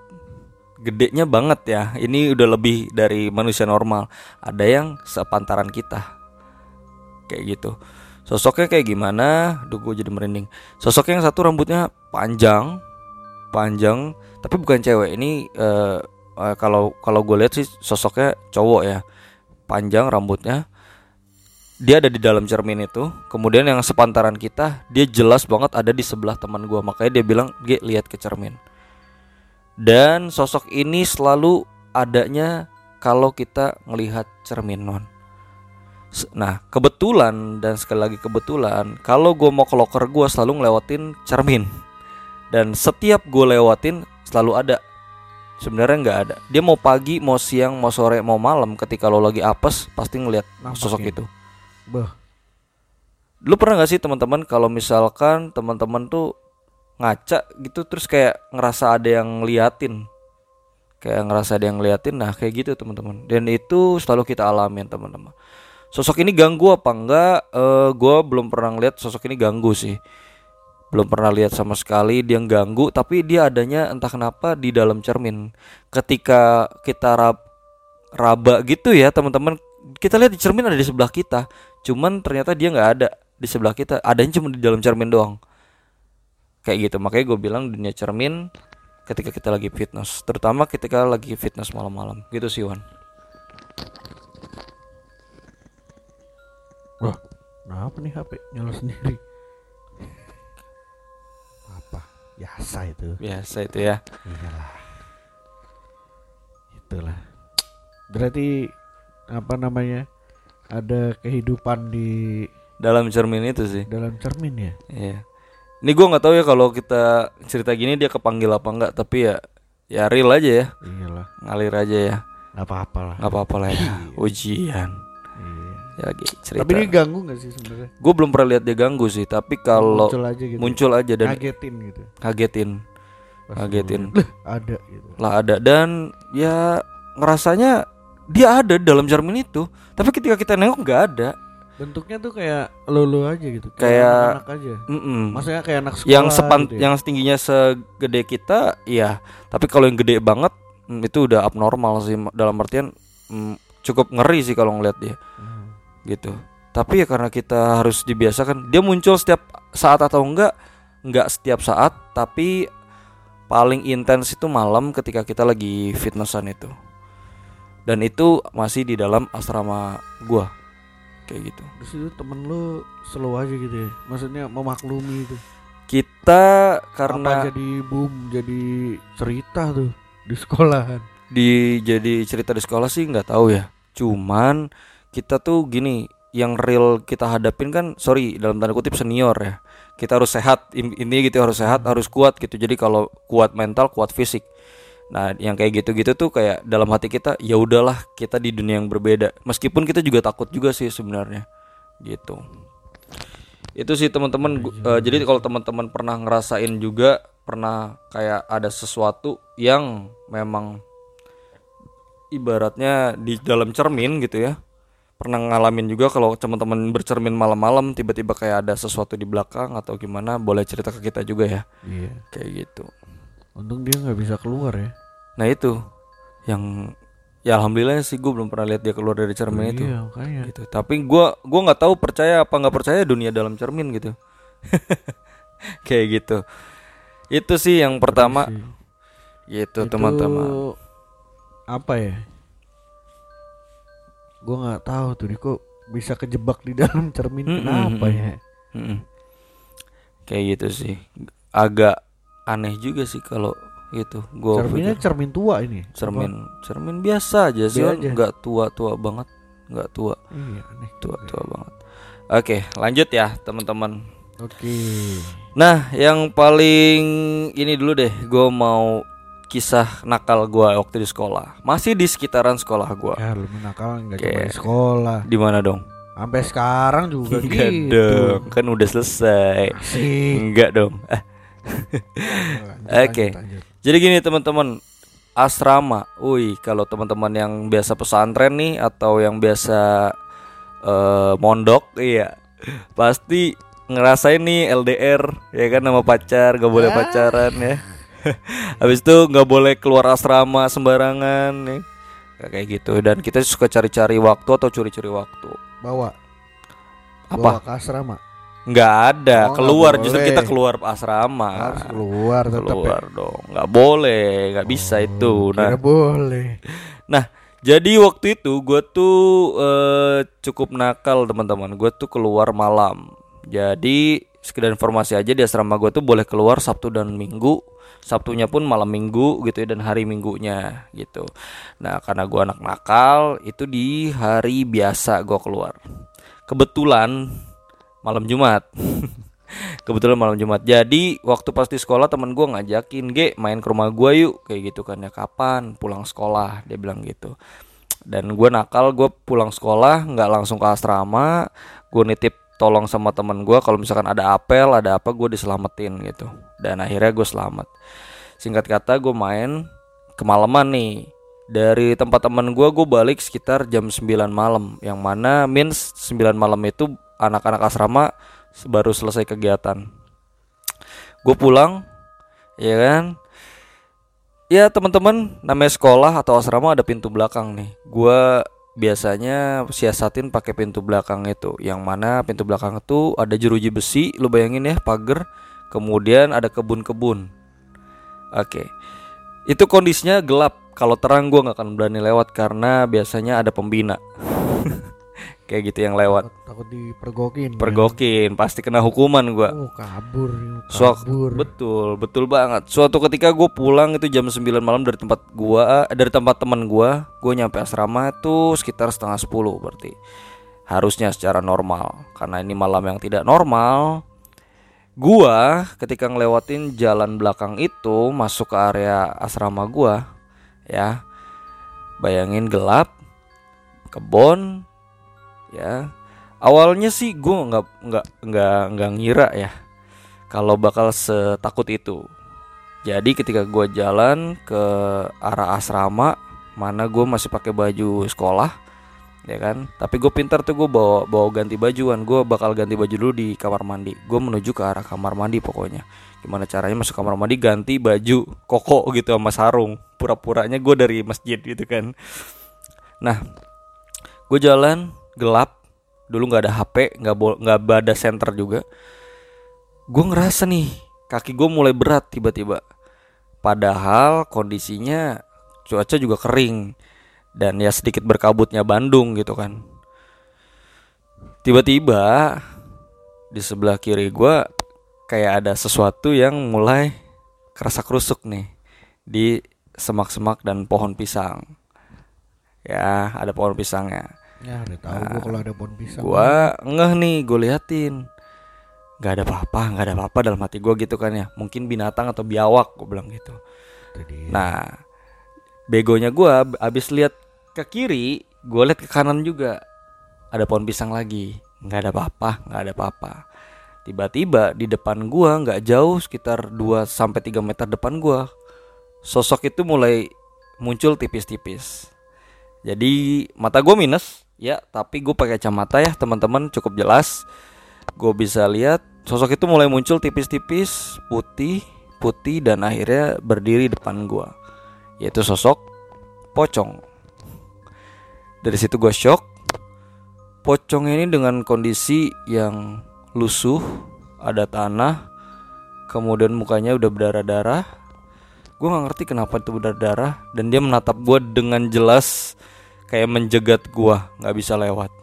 gedenya banget ya. Ini udah lebih dari manusia normal. Ada yang sepantaran kita. Kayak gitu. Sosoknya kayak gimana? Duh gue jadi merinding. Sosoknya yang satu rambutnya panjang panjang tapi bukan cewek. Ini eh, eh, kalau kalau gue lihat sih sosoknya cowok ya. Panjang rambutnya. Dia ada di dalam cermin itu. Kemudian yang sepantaran kita dia jelas banget ada di sebelah teman gua. Makanya dia bilang G lihat ke cermin dan sosok ini selalu adanya kalau kita melihat cermin non nah kebetulan dan sekali lagi kebetulan kalau gua mau ke loker gua selalu ngelewatin cermin. Dan setiap gue lewatin selalu ada. Sebenarnya nggak ada. Dia mau pagi mau siang mau sore mau malam ketika lo lagi apes pasti ngelihat sosok ya? itu. Bah, Lu pernah gak sih teman-teman kalau misalkan teman-teman tuh ngaca gitu terus kayak ngerasa ada yang ngeliatin. Kayak ngerasa ada yang ngeliatin nah kayak gitu teman-teman. Dan itu selalu kita alamin teman-teman. Sosok ini ganggu apa enggak? Eh gue belum pernah ngeliat sosok ini ganggu sih. Belum pernah lihat sama sekali dia ganggu tapi dia adanya entah kenapa di dalam cermin. Ketika kita rab raba gitu ya teman-teman kita lihat di cermin ada di sebelah kita. Cuman ternyata dia nggak ada di sebelah kita. Adanya cuma di dalam cermin doang kayak gitu makanya gue bilang dunia cermin ketika kita lagi fitness terutama ketika lagi fitness malam-malam gitu sih Wan wah, kenapa nih HP nyala sendiri? Apa? Biasa itu. biasa itu ya Iyalah. Itulah. Berarti apa namanya? Ada kehidupan di dalam cermin itu sih dalam cermin ya? Iya. Ini gue nggak tahu ya kalau kita cerita gini dia kepanggil apa enggak, tapi ya ya real aja ya, Iyalah. ngalir aja ya, Nggak apa-apa lah. nggak apa-apa lah ya. Ujian, Iya. ya lagi cerita. Tapi ini ganggu nggak sih sebenarnya? gue belum pernah lihat dia ganggu sih, tapi kalau muncul aja gitu. muncul aja dan Ngagetin gitu. kagetin, "Lah, ada gitu. lah ada dan ya ngerasanya dia ada dalam cermin itu, tapi ketika kita nengok nggak ada. Bentuknya tuh kayak lulu aja gitu. Kayak- anak aja. Mm-mm. Maksudnya kayak anak sekolah yang sepan gitu ya? yang setingginya segede kita iya tapi kalau yang gede banget mm, itu udah abnormal sih dalam artian mm, cukup ngeri sih kalau ngeliat dia Hmm. gitu tapi ya karena kita harus dibiasakan dia muncul setiap saat atau enggak enggak setiap saat tapi paling intens itu malam ketika kita lagi fitnessan itu dan itu masih di dalam asrama gua kayak gitu Terus itu temen lu slow aja gitu ya. Maksudnya memaklumi itu. kita Apa karena jadi boom, jadi cerita tuh di sekolahan. di jadi cerita di sekolah sih nggak tahu ya cuman kita tuh gini yang real kita hadapin kan sorry dalam tanda kutip senior ya kita harus sehat in- ini gitu harus sehat harus kuat gitu jadi kalau kuat mental kuat fisik nah yang kayak gitu-gitu tuh kayak dalam hati kita ya udahlah kita di dunia yang berbeda. Meskipun kita juga takut juga sih sebenarnya gitu. Itu sih teman-teman eh, jadi kalau teman-teman pernah ngerasain juga pernah kayak ada sesuatu yang memang ibaratnya di dalam cermin gitu ya. Pernah ngalamin juga kalau teman-teman bercermin malam-malam tiba-tiba kayak ada sesuatu di belakang atau gimana boleh cerita ke kita juga ya. Iya. kayak gitu Untung dia nggak bisa keluar ya. nah itu yang ya alhamdulillah sih gue belum pernah lihat dia keluar dari cermin itu Iya, makanya. gitu tapi gua gua nggak tahu percaya apa nggak percaya dunia dalam cermin gitu kayak gitu itu sih yang pertama Sih. gitu Itu teman-teman Apa ya? Gua nggak tahu tuh dia kok bisa kejebak di dalam cermin Mm-mm, kenapa ya? Mm-mm. kayak gitu sih agak aneh juga sih kalau gitu gua Cerminnya pikir. cermin tua ini. cermin cermin biasa aja sih nggak tua tua banget nggak tua Apa? Iya, aneh. tua tua banget oke lanjut ya teman-teman Oke. Nah, yang paling ini dulu deh, gue mau kisah nakal gue waktu di sekolah. Masih di sekitaran sekolah gue. Ya lu nakal nggak cuma di sekolah. Di mana dong? Sampai sekarang juga Enggak gitu. dong, kan udah selesai. Asik. Enggak dong. Lanjut, Oke. lanjut. Jadi gini teman-teman, asrama. Wih, kalau teman-teman yang biasa pesantren nih atau yang biasa eh, mondok, iya. Pasti ngerasain nih LDR ya kan sama pacar, gak boleh pacaran ya. Habis itu nggak boleh keluar asrama sembarangan nih. Kayak gitu dan kita suka cari-cari waktu atau curi-curi waktu. Bawa. Apa? Bawa ke asrama. Nggak ada, Oh, keluar. Justru kita keluar asrama. Harus keluar tetap ya. keluar dong. Nggak boleh. Nggak bisa itu. Nah. boleh. nah jadi waktu itu gue tuh eh, cukup nakal teman-teman. Gue tuh keluar malam. Jadi sekedar informasi aja di asrama gue tuh boleh keluar sabtu dan minggu. Sabtunya pun malam minggu gitu ya dan hari minggunya gitu. Nah karena gue anak nakal itu di hari biasa gue keluar. Kebetulan malam jumat kebetulan malam Jumat. Jadi waktu pas di sekolah teman gue ngajakin, "Ge, main ke rumah gue yuk." Kayak gitu kan ya, "Kapan pulang sekolah?" Dia bilang gitu. Dan gue nakal, gue pulang sekolah nggak langsung ke asrama, gue nitip tolong sama teman gue kalau misalkan ada apel, ada apa gue diselamatin gitu. Dan akhirnya gue selamat. Singkat kata gue main kemalaman nih. Dari tempat teman gue, gue balik sekitar jam 9 malam. Yang mana means 9 malam itu anak-anak asrama baru selesai kegiatan. Gue pulang, ya kan? Ya teman-teman, namanya sekolah atau asrama ada pintu belakang nih. Gue biasanya siasatin pakai pintu belakang itu, yang mana pintu belakang itu ada jeruji besi, lu bayangin ya, pagar, kemudian ada kebun-kebun. Oke, itu kondisinya gelap. Kalau terang gue nggak akan berani lewat karena biasanya ada pembina, kayak gitu yang lewat. Takut, takut dipergokin. ya. Pergokin, pasti kena hukuman gue. Oh, kabur. Kabur. betul, betul banget. Suatu ketika gue pulang itu jam 9 malam dari tempat gua, eh, dari tempat teman gua, gue nyampe asrama itu sekitar setengah 10 berarti. Harusnya secara normal, karena ini malam yang tidak normal. Gua ketika ngelewatin jalan belakang itu masuk ke area asrama gua, ya. Bayangin gelap, kebon, ya. Awalnya sih gua nggak nggak nggak nggak ngira ya kalau bakal setakut itu. Jadi ketika gua jalan ke arah asrama, mana gue masih pakai baju sekolah, ya kan? Tapi gue pintar tuh gue bawa bawa ganti bajuan. Gue bakal ganti baju dulu di kamar mandi. Gue menuju ke arah kamar mandi pokoknya. Gimana caranya masuk kamar mandi ganti baju koko gitu sama sarung. Pura-puranya gue dari masjid gitu kan. Nah, gue jalan gelap. Dulu nggak ada HP, nggak nggak ada center juga. Gue ngerasa nih kaki gue mulai berat tiba-tiba. Padahal kondisinya cuaca juga kering dan ya sedikit berkabutnya Bandung gitu kan. Tiba-tiba di sebelah kiri gue kayak ada sesuatu yang mulai kerasa kerusuk nih di semak-semak dan pohon pisang. Ya ada pohon pisangnya Ya, udah tahu gua kalau ada pohon pisang. gua ngeh nih gue liatin. Nggak ada apa-apa nggak ada apa-apa dalam hati gua gitu kan ya. Mungkin binatang atau biawak gue bilang gitu. Itu dia. nah begonya gua ab- abis lihat ke kiri gue lihat ke kanan juga. Ada pohon pisang lagi. Nggak ada apa-apa nggak ada apa-apa. Tiba-tiba di depan gua nggak jauh sekitar 2 sampai 3 meter depan gua sosok itu mulai muncul tipis-tipis. Jadi mata gue minus ya tapi gue pakai kacamata ya teman-teman cukup jelas. Gue bisa lihat sosok itu mulai muncul tipis-tipis putih putih dan akhirnya berdiri depan gue yaitu sosok pocong. Dari situ gue shock pocong ini dengan kondisi yang lusuh ada tanah kemudian mukanya udah berdarah-darah. Gue nggak ngerti kenapa itu berdarah dan dia menatap gue dengan jelas kayak menjegat gue nggak bisa lewat.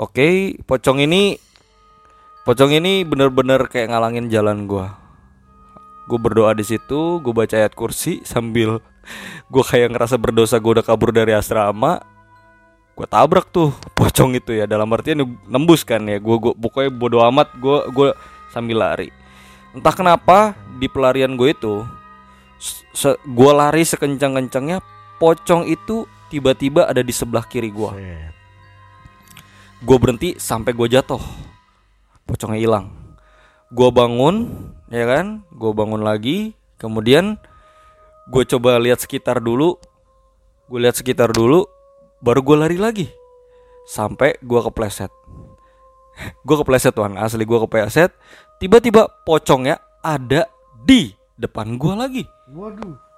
Oke pocong ini pocong ini bener-bener kayak ngalangin jalan gue gue berdoa di situ gue baca ayat kursi sambil gue kayak ngerasa berdosa gue udah kabur dari asrama. Gue tabrak tuh pocong itu ya dalam artian nembus kan ya. Gue gue pokoknya bodo amat gue gue sambil lari. Entah kenapa di pelarian gue itu gue lari sekencang kencangnya pocong itu tiba-tiba ada di sebelah kiri gue gue berhenti sampai gue jatuh. Pocongnya hilang. Gue bangun ya kan? Gue bangun lagi. Kemudian gue coba lihat sekitar dulu. Gue lihat sekitar dulu baru gue lari lagi. Sampai gue kepleset. Gue kepleset tuan asli gue kepleset. Tiba-tiba pocongnya ada di depan gue lagi. Waduh.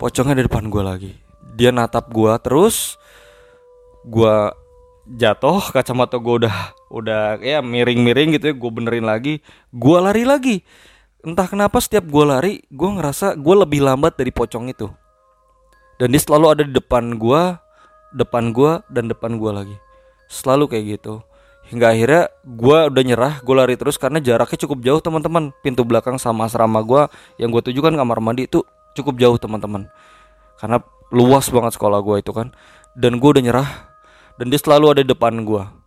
Pocongnya di depan gue lagi. Dia natap gue terus gue jatuh kacamata gue udah udah ya miring-miring gitu ya gue benerin lagi. Gue lari lagi. Entah kenapa setiap gue lari gue ngerasa gue lebih lambat dari pocong itu. Dan dia selalu ada di depan gue depan gue dan depan gue lagi. Selalu kayak gitu. Hingga akhirnya gue udah nyerah gue lari terus karena jaraknya cukup jauh teman-teman. Pintu belakang sama asrama gue yang gue tuju kan kamar mandi itu cukup jauh teman-teman. Karena luas banget sekolah gue itu kan. Dan gue udah nyerah. Dan dia selalu ada di depan gue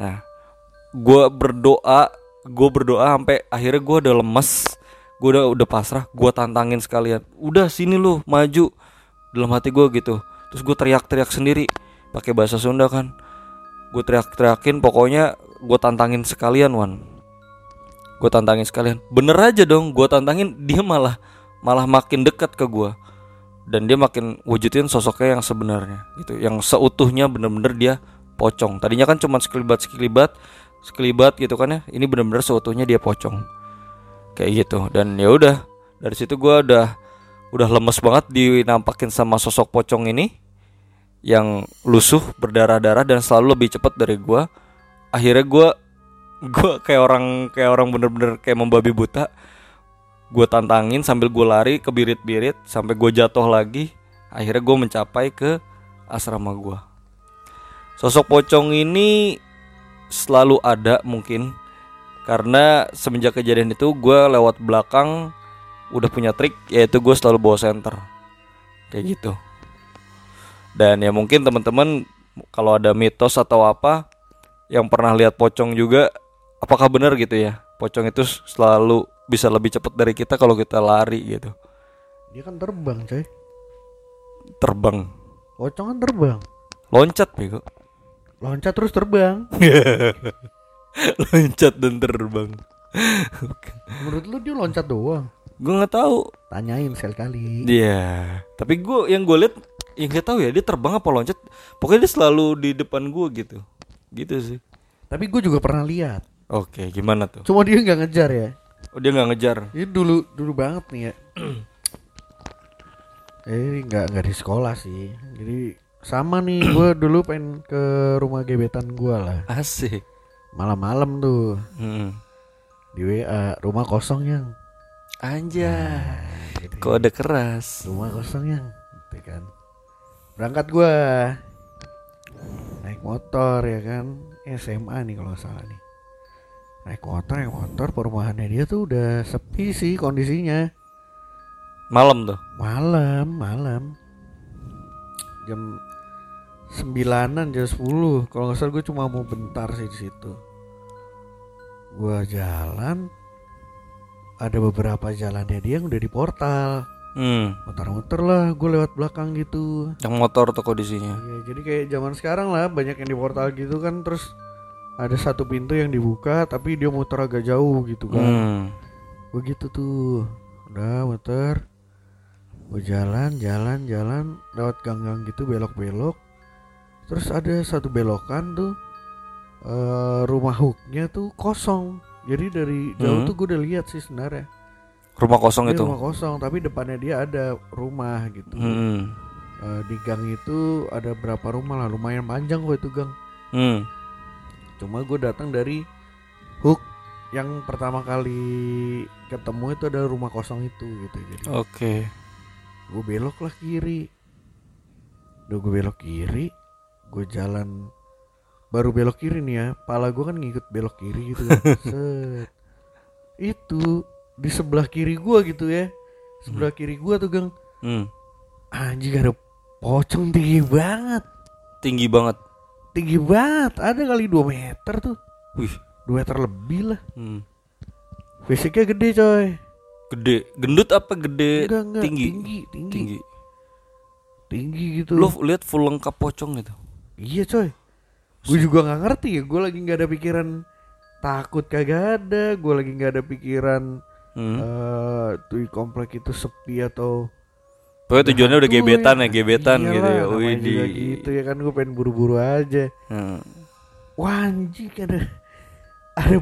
nah gue berdoa gue berdoa sampai akhirnya gue udah lemes. Gue udah udah pasrah. Gue tantangin sekalian. Udah sini lu maju. Dalam hati gue gitu. Terus gue teriak-teriak sendiri. Pakai bahasa Sunda kan. Gue teriak-teriakin pokoknya gue tantangin sekalian wan. Gue tantangin sekalian. Bener aja dong gue tantangin. Dia malah malah makin dekat ke gue dan dia makin wujudin sosoknya yang sebenarnya gitu. Yang seutuhnya bener-bener dia pocong. Tadinya kan cuma sekelibat sekelibat sekelibat gitu kan ya. Ini bener-bener seutuhnya dia pocong. Kayak gitu. Dan ya udah dari situ gue udah udah lemes banget dinampakin sama sosok pocong ini yang lusuh berdarah-darah dan selalu lebih cepat dari gue akhirnya gue gue kayak orang kayak orang bener-bener kayak membabi buta gue tantangin sambil gue lari ke birit-birit sampai gue jatuh lagi akhirnya gue mencapai ke asrama gue sosok pocong ini selalu ada mungkin karena semenjak kejadian itu gue lewat belakang udah punya trik yaitu gue selalu bawa center kayak gitu. Dan ya mungkin teman-teman kalau ada mitos atau apa yang pernah lihat pocong juga apakah benar gitu ya? Pocong itu selalu bisa lebih cepat dari kita kalau kita lari gitu Dia kan terbang, coy. terbang Pocong kan terbang. loncat bego Loncat terus terbang. loncat dan terbang Menurut lu dia loncat doang. gue nggak tahu Tanyain sekali. Iya, tapi gue yang gue lihat yang nggak tahu ya dia terbang apa loncat. Pokoknya dia selalu di depan gue gitu, gitu sih. Tapi gue juga pernah lihat. Oke, gimana tuh? Cuma dia nggak ngejar ya. Oh dia nggak ngejar. Ini dulu dulu banget nih ya. eh nggak nggak di sekolah sih. Jadi sama nih gue dulu pengen ke rumah gebetan gue lah. Asik. Malam-malam tuh Hmm. di WA rumah kosong yang. Anjay. Gitu. Kode keras. Rumah kosong yang. Gitu kan. Berangkat gue naik motor ya kan SMA nih kalau salah nih naik motor naik motor perumahannya dia tuh udah sepi sih kondisinya Malam tuh. malam malam jam sembilanan jam 10 kalau nggak salah gue cuma mau bentar sih di situ gue jalan ada beberapa jalannya dia yang udah di portal Hmm. muter-muter lah gue lewat belakang gitu Yang motor tuh kondisinya. ya, jadi kayak zaman sekarang lah banyak yang di portal gitu kan terus ada satu pintu yang dibuka tapi dia muter agak jauh gitu kan Hmm. begitu tuh udah muter gue jalan jalan jalan lewat gang-gang gitu belok-belok terus ada satu belokan tuh eh rumah hooknya tuh kosong jadi dari jauh Hmm. tuh gue udah lihat sih sebenarnya Rumah kosong Ini itu. rumah kosong tapi depannya dia ada rumah gitu Hmm. Eh, di gang itu ada berapa rumah lah lumayan panjang kok itu gang Hmm. Cuma gue datang dari hook yang pertama kali ketemu itu ada rumah kosong itu gitu jadi Oke. gue belok lah kiri udah gue belok kiri gue jalan baru belok kiri nih ya pala gue kan ngikut belok kiri gitu kan Set. itu di sebelah kiri gue gitu ya sebelah kiri gue tuh gang Hmm. anjing ada pocong tinggi banget Tinggi banget. Tinggi banget ada kali 2 meter tuh Wih. 2 meter lebih lah Hmm. fisiknya gede coy Gede. Gendut apa gede? enggak enggak tinggi. tinggi tinggi Tinggi. tinggi gitu Lu lihat full lengkap pocong gitu. iya coy gue juga nggak ngerti ya gue lagi nggak ada pikiran takut kagak ada gue lagi nggak ada pikiran Hmm. eh tuh komplek itu sepi atau Pokoknya tujuannya udah hantu gebetan ya, Nah, gebetan iyalah, gitu ya. Wih gitu ya kan gue pengen buru-buru aja Hmm. wah anjing ada ada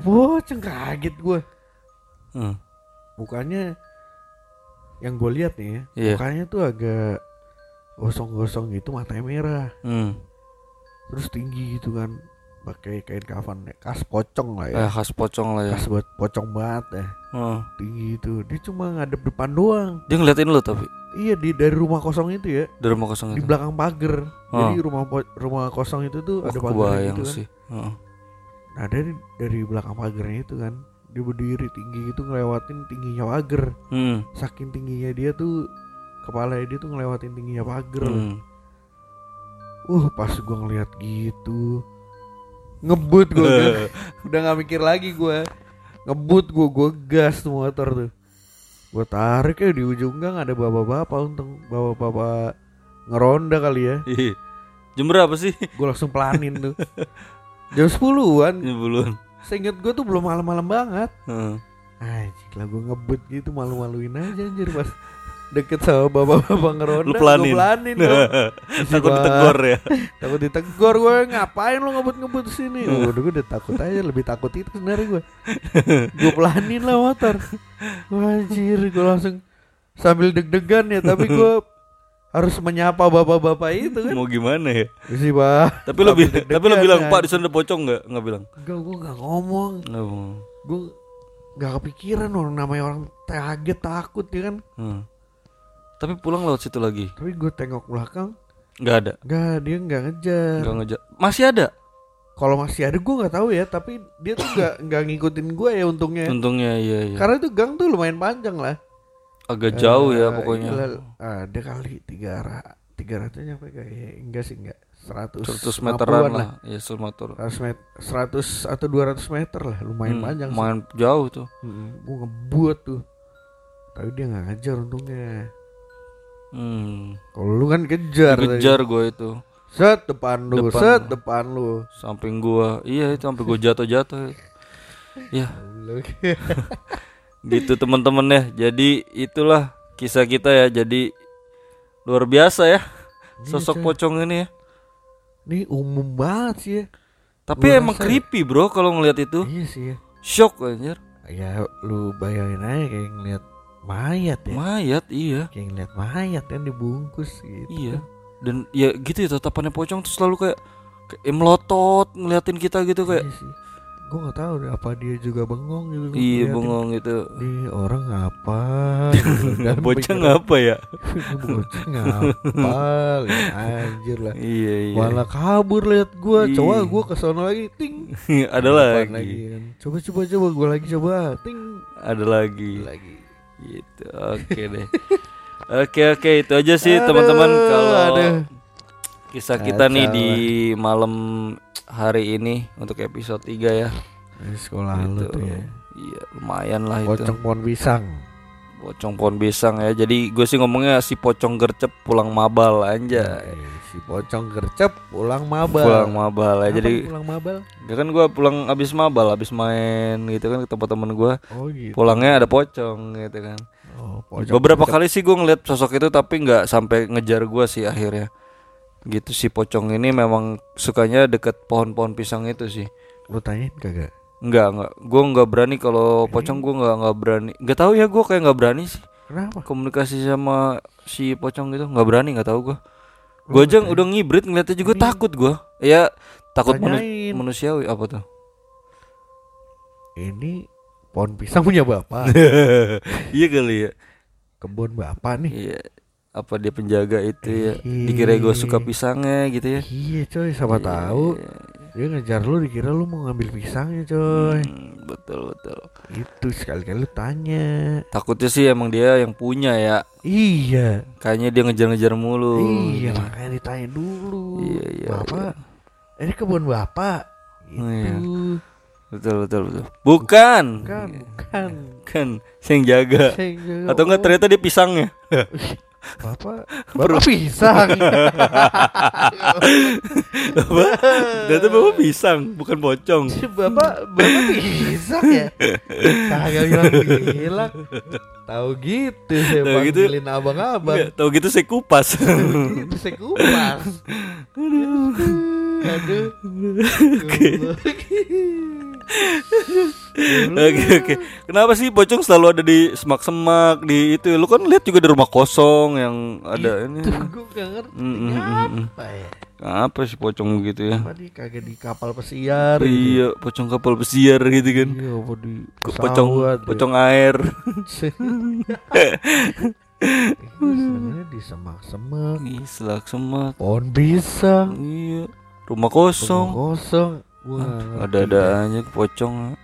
kaget gue Hmm. mukanya yang gue lihat nih ya Iya. mukanya tuh agak gosong-gosong gitu matanya merah Hmm. terus tinggi gitu kan pakai kain kafan ya kas pocong lah ya Eh, khas pocong lah ya. kas buat pocong banget ya Hmm. tinggi itu dia cuma ngadep depan doang Dia ngeliatin lu tapi iya di dari rumah kosong itu ya dari rumah kosong di itu. belakang pagar Oh. jadi rumah rumah kosong itu tuh ada pagar gitu kan sih. Heeh. nah dari dari belakang pagarnya itu kan dia berdiri tinggi itu ngelewatin tingginya pagar Hmm. saking tingginya dia tuh kepala dia tuh ngelewatin tingginya pagar Hmm. uh pas gua ngeliat gitu ngebut gua kan. udah nggak mikir lagi gua ngebut gua gua gas tuh motor tuh gua tarik ya di ujung gang ada bapak-bapak untung bapak-bapak ngeronda kali ya. Jam berapa sih? gua langsung pelanin tuh jam 10-an Jam belum. seinget gua tuh belum malam-malam banget Heeh. Anjir lah gue ngebut gitu malu-maluin aja anjir pas deket sama bapak-bapak ngeronda Lu pelanin. Pelanin. Takut ditegur ya. Takut ditegur gue ngapain lu ngebut-ngebut sini Udah gue udah takut aja lebih takut itu sebenarnya gue Gue pelanin lah motor Wah, Anjir gue langsung sambil deg-degan ya Tapi gue harus menyapa bapak-bapak itu kan Mau gimana ya? Sih pak Tapi lu bi- deg-degan tapi lu bilang, kan. "Pak, di sana pocong enggak?" Enggak bilang. Enggak gue gak ngomong Enggak mau. Gue gak kepikiran orang namanya orang kaget takut ya kan Hmm. Tapi pulang lewat situ lagi. Tapi gue tengok belakang Enggak ada. Enggak dia nggak ngejar Enggak ngejar. Masih ada. Kalau masih ada gue nggak tahu ya Tapi dia tuh nggak nggak ngikutin gue ya untungnya Untungnya iya iya. Karena itu gang tuh lumayan panjang lah Agak jauh ya Eh, pokoknya. iyalah, Ada kali tiga ra tiga ratus nyampe kayak enggak sih enggak seratus 100 meteran lah. Iya, 100 meter. 100 meter, 100 atau 200 meter lah lumayan Hmm, panjang sih. Main jauh tuh. gue ngebuat tuh tapi dia nggak ngejar untungnya Hmm. kalau lu kan kejar. Kejar gue itu. set depan lu Depan. set depan lu Samping gua. Iya, itu sampai gua jatuh-jatuh. Ya, gitu teman-teman ya. Jadi itulah kisah kita ya. Jadi luar biasa ya sosok coy. pocong ini ya. ini umum banget sih ya Tapi Gua emang rasa- creepy bro kalau ngeliat itu. iya sih ya Shock anjir. ya lu bayangin aja kayak ngeliat mayat ya Mayat iya. kayak ngeliat mayat kan dibungkus gitu Iya. kan. Dan ya gitu ya tatapannya pocong tuh selalu kayak kayak melotot ngeliatin kita gitu kayak iya sih gue nggak tahu deh apa dia juga bengong gitu iya ngeliatin, bengong gitu. nih orang apa gitu kan. Bocah ngapa ya? "Ini bocah ngapa liat anjir lah Iya iya. malah kabur lihat gua Iya. coba gua ke sono lagi ting Ada lagi. kan. coba coba coba gua lagi coba ting Ada lagi. lagi Gitu. Oke deh. Oke oke itu aja sih teman-teman kalau aduh. kisah kita nih di malam hari ini untuk episode 3 ya. Ini sekolah lu Gitu. tuh ya Iya, lumayan lah itu. pocong pohon pisang Pocong pohon pisang ya. Jadi gue sih ngomongnya si pocong gercep pulang mabal aja. Si pocong gercep pulang mabal Pulang mabal ya. Jadi pulang mabal ya kan gue pulang abis mabal, abis main gitu kan ke tempat temen gue. oh gitu Pulangnya ada pocong gitu kan. oh, pocong Beberapa gercep. kali sih gue ngeliat sosok itu tapi nggak sampai ngejar gue sih akhirnya. Gitu si pocong ini memang sukanya deket pohon-pohon pisang itu sih. lu tanyain kagak Enggak, enggak. Gue nggak berani kalau pocong gue nggak nggak berani. Nggak tahu ya gue kayak nggak berani sih kenapa komunikasi sama si pocong gitu. Nggak berani, nggak tahu gue. Gue aja udah ngibrit ngeliatnya juga Ini- takut gue. Ya takut manu- manusiawi apa tuh? ini pohon pisang punya bapak iya kali ya. kebun bapak nih Iya. Apa dia penjaga itu ya? Dikira gue suka pisangnya gitu ya? iya coy siapa tahu Iya. Dia ngejar lu dikira lu mau ngambil pisangnya coy Hmm, betul betul. itu sekali-kali lu tanya Takutnya sih emang dia yang punya ya. iya Kayaknya dia ngejar-ngejar mulu. iya makanya ditanya dulu Iya, iya, bapak ini kebun bapak itu Oh, iya. Betul betul betul. Bukan. kan kan Kan saya yang jaga. Juga- Atau enggak oh, ternyata dia pisangnya. Bapak Bapak pisang. Bapak, ternyata bapak pisang, bukan pocong. bapak Bapak pisang ya. Kagak bilang bilang. Tahu gitu saya gitu. panggilin abang-abang. Nggak, tahu gitu saya kupas. Itu saya kupas. Aduh. Aduh. Oke oke. Kenapa sih pocong selalu ada di semak-semak di itu? Lu kan lihat juga di rumah kosong yang ada ini. Gue gak ngerti Mm, mm, mm, mm. apa ya. Apa sih pocong gitu ya? Apa nih kagak di kapal pesiar gitu. Iya, pocong kapal pesiar gitu kan. Iya, apa di Pocong ya. pocong air. Gue senengnya di semak-semak Ih, selak semak. Pohon pisang Iya. Rumah Rumah kosong. Wah Ada-ada aja pocong.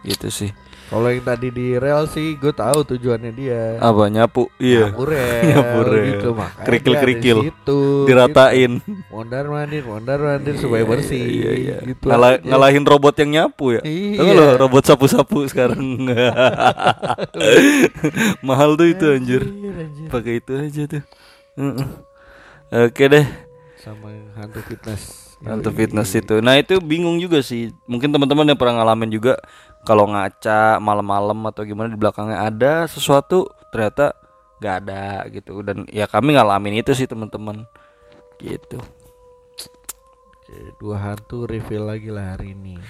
Gitu sih. Kalau yang tadi di rel sih gue tahu tujuannya dia Apa nyapu? Iya. Nyapu rel, Nyapu rel. gitu makanya Kerikil-kerikil. dia ada di situ, Diratain. gitu. mondar mandir mondar mandir supaya bersih Iya, iya. gitu Ngalah- ngalahin robot yang nyapu ya. Iya. Tahu lo robot sapu-sapu sekarang. Mahal tuh itu anjir. Anjir. Pakai itu aja tuh. Heeh. Oke deh. sama hantu fitness Untuk fitness itu. Nah, itu bingung juga sih. Mungkin teman-teman yang pernah ngalamin juga kalau ngaca malam-malam atau gimana di belakangnya ada sesuatu ternyata nggak ada gitu. Dan ya kami ngalamin itu sih teman-teman. Gitu. Dua hantu reveal lagi lah hari ini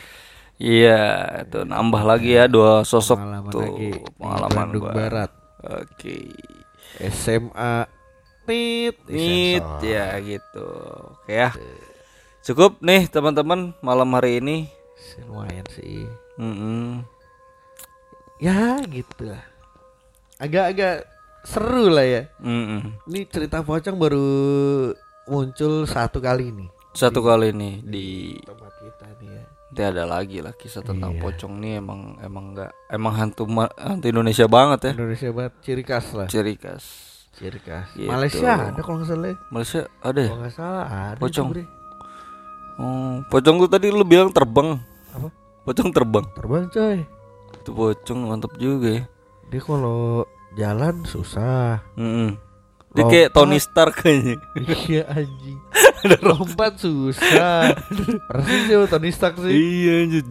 Iya, itu nambah lagi ya dua sosok pengalaman tuh lagi di pengalaman Bandung gua. Barat Oke. SMA Nit Nit ya gitu. Oke ya. Cukup nih teman-teman malam hari ini. lumayan sih Mm-mm. ya gitu lah agak-agak seru lah ya Mm-mm. ini cerita pocong baru muncul satu kali nih Satu kali nih di tempat kita nih ya nanti ada lagi lah kisah tentang Iya. pocong nih emang emang nggak emang hantu hantu Indonesia banget ya. Indonesia banget ciri khas lah Ciri khas. ciri khas Gitu. Malaysia ada kalau nggak salah ya. Malaysia ada ya? kalau nggak salah ada Pocong. Oh, pocong tuh tadi lu bilang terbang. Apa? Pocong terbang. terbang coy Itu pocong mantap juga ya. dia kalau jalan susah Mm-mm. Dia Lompat. kayak Tony Stark kayaknya. iya anjing lompat susah persis ya Tony Stark sih Iya anjir.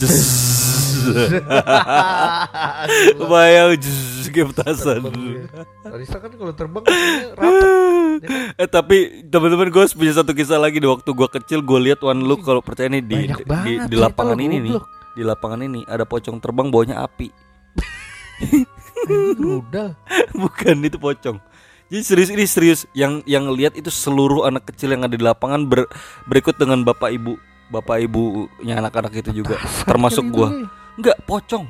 Bayang jess, kayak petasan. Tony Stark kan kalau terbang rapat eh tapi teman-teman gue punya satu kisah lagi. Di waktu gue kecil gue lihat one look kalau percaya nih di di, di, lapangan ini nih. di lapangan ini ada pocong terbang bawanya api. Rudal. Bukan itu pocong. Jadi serius ini serius. Yang yang lihat itu seluruh anak kecil yang ada di lapangan ber- berikut dengan bapak ibu. Bapak ibunya anak-anak itu juga. Termasuk itu gua. nih. Enggak, pocong.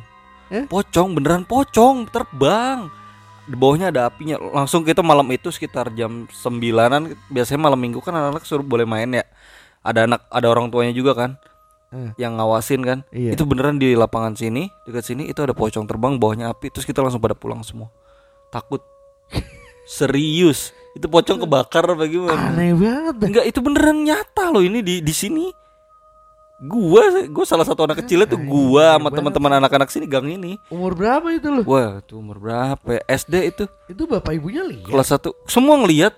Eh? Pocong, beneran pocong, terbang. Di bawahnya ada apinya. Langsung kita malam itu sekitar jam sembilanan biasanya malam Minggu kan anak-anak suruh boleh main ya. Ada anak ada orang tuanya juga kan Eh. yang ngawasin kan. Iya. Itu beneran di lapangan sini, dekat sini itu ada pocong terbang bawahnya api terus kita langsung pada pulang semua. Takut. Serius. Itu pocong kebakar apa gimana? Aneh banget. Enggak, itu beneran nyata loh ini di di sini. Gua gua salah satu anak kecilnya tuh gua sama teman-teman anak-anak sini gang ini. Umur berapa itu loh? Wah, itu umur berapa ya? SD itu Itu bapak ibunya lihat kelas 1. Semua ngelihat,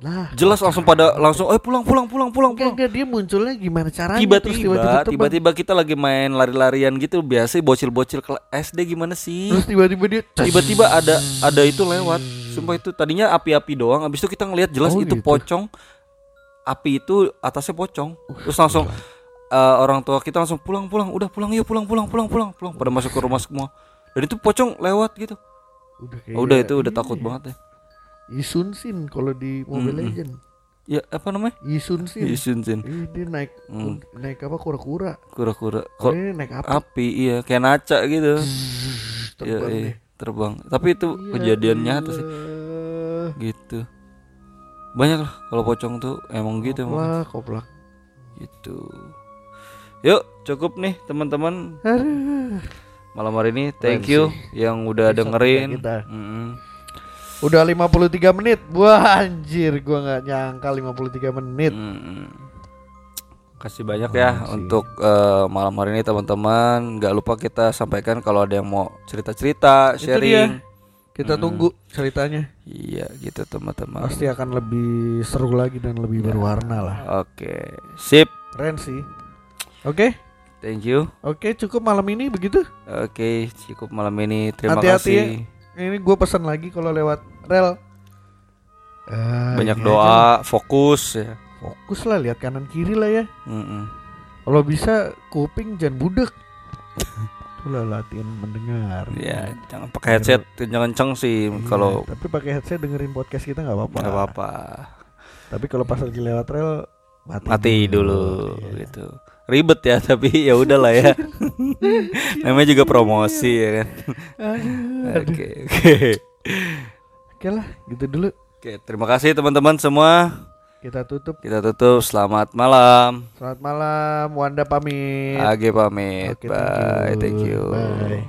Lah jelas langsung pada langsung eh pulang pulang pulang pulang pulang. enggak dia munculnya gimana caranya Tiba-tiba tiba-tiba kita lagi main lari-larian gitu biasa bocil-bocil ke SD gimana sih? Terus tiba-tiba dia Tiba-tiba ada ada itu lewat. Sumpah itu tadinya api-api doang, habis itu kita ngelihat jelas Oh, itu gitu. pocong. Api itu atasnya pocong. Terus langsung eh, orang tua kita langsung pulang pulang, udah pulang yuk pulang pulang pulang pulang pulang. Pada masuk ke rumah semua. Dan itu pocong lewat gitu. udah, Oh, udah itu udah takut banget ya. Isun Sin kalau di Mobile Mm-mm. Legend. Ya apa namanya? Isun Sin. Isun Sin. Ih, dia naik Hmm. naik apa kura-kura. Kura-kura. Kalau Kok ini naik apa? api iya kayak naca gitu. Iya, Terbang iya, deh. terbang. Tapi itu Iya, kejadian nyata sih gitu. Banyak lah kalau pocong tuh emang gitu emang. Koplak, koplak. Gitu. Yuk, cukup nih teman-teman malam hari ini. Thank you yang udah dengerin. kita. Mm-mm. Udah 53 menit. Wah, anjir, gua nggak nyangka 53 menit. Mm-mm. Kasih banyak ya untuk eh, malam hari ini teman-teman. Gak lupa kita sampaikan kalau ada yang mau cerita-cerita, sharing. Kita Kita tunggu ceritanya. Iya gitu teman-teman. Pasti akan lebih seru lagi dan lebih berwarna lah. Oke, sip. Keren sih. Oke, Thank you. oke cukup malam ini begitu. Oke, cukup malam ini. Terima Hati-hati kasih. ya. Ini gue pesan lagi kalau lewat rel. Ah, Banyak ini doa, fokus ya. aja. Fokus lah lihat kanan kiri lah ya. Mm-mm. Kalau bisa kuping jangan budek. Itulah latihan mendengar. Ya, jangan pakai headset, jangan ceng sih Iya, kalau tapi pakai headset dengerin podcast kita nggak apa-apa. nggak apa-apa. Tapi kalau pas lagi lewat rel mati, Mati dulu Iya. gitu. Ribet ya, tapi ya udahlah ya. Namanya juga promosi ya kan. Oke, oke. Oke lah, gitu dulu. Oke, terima kasih teman-teman semua. Kita tutup. Kita tutup. Selamat malam. Selamat malam, Wanda pamit. Age pamit. Thank Bye. you. Thank you. Bye.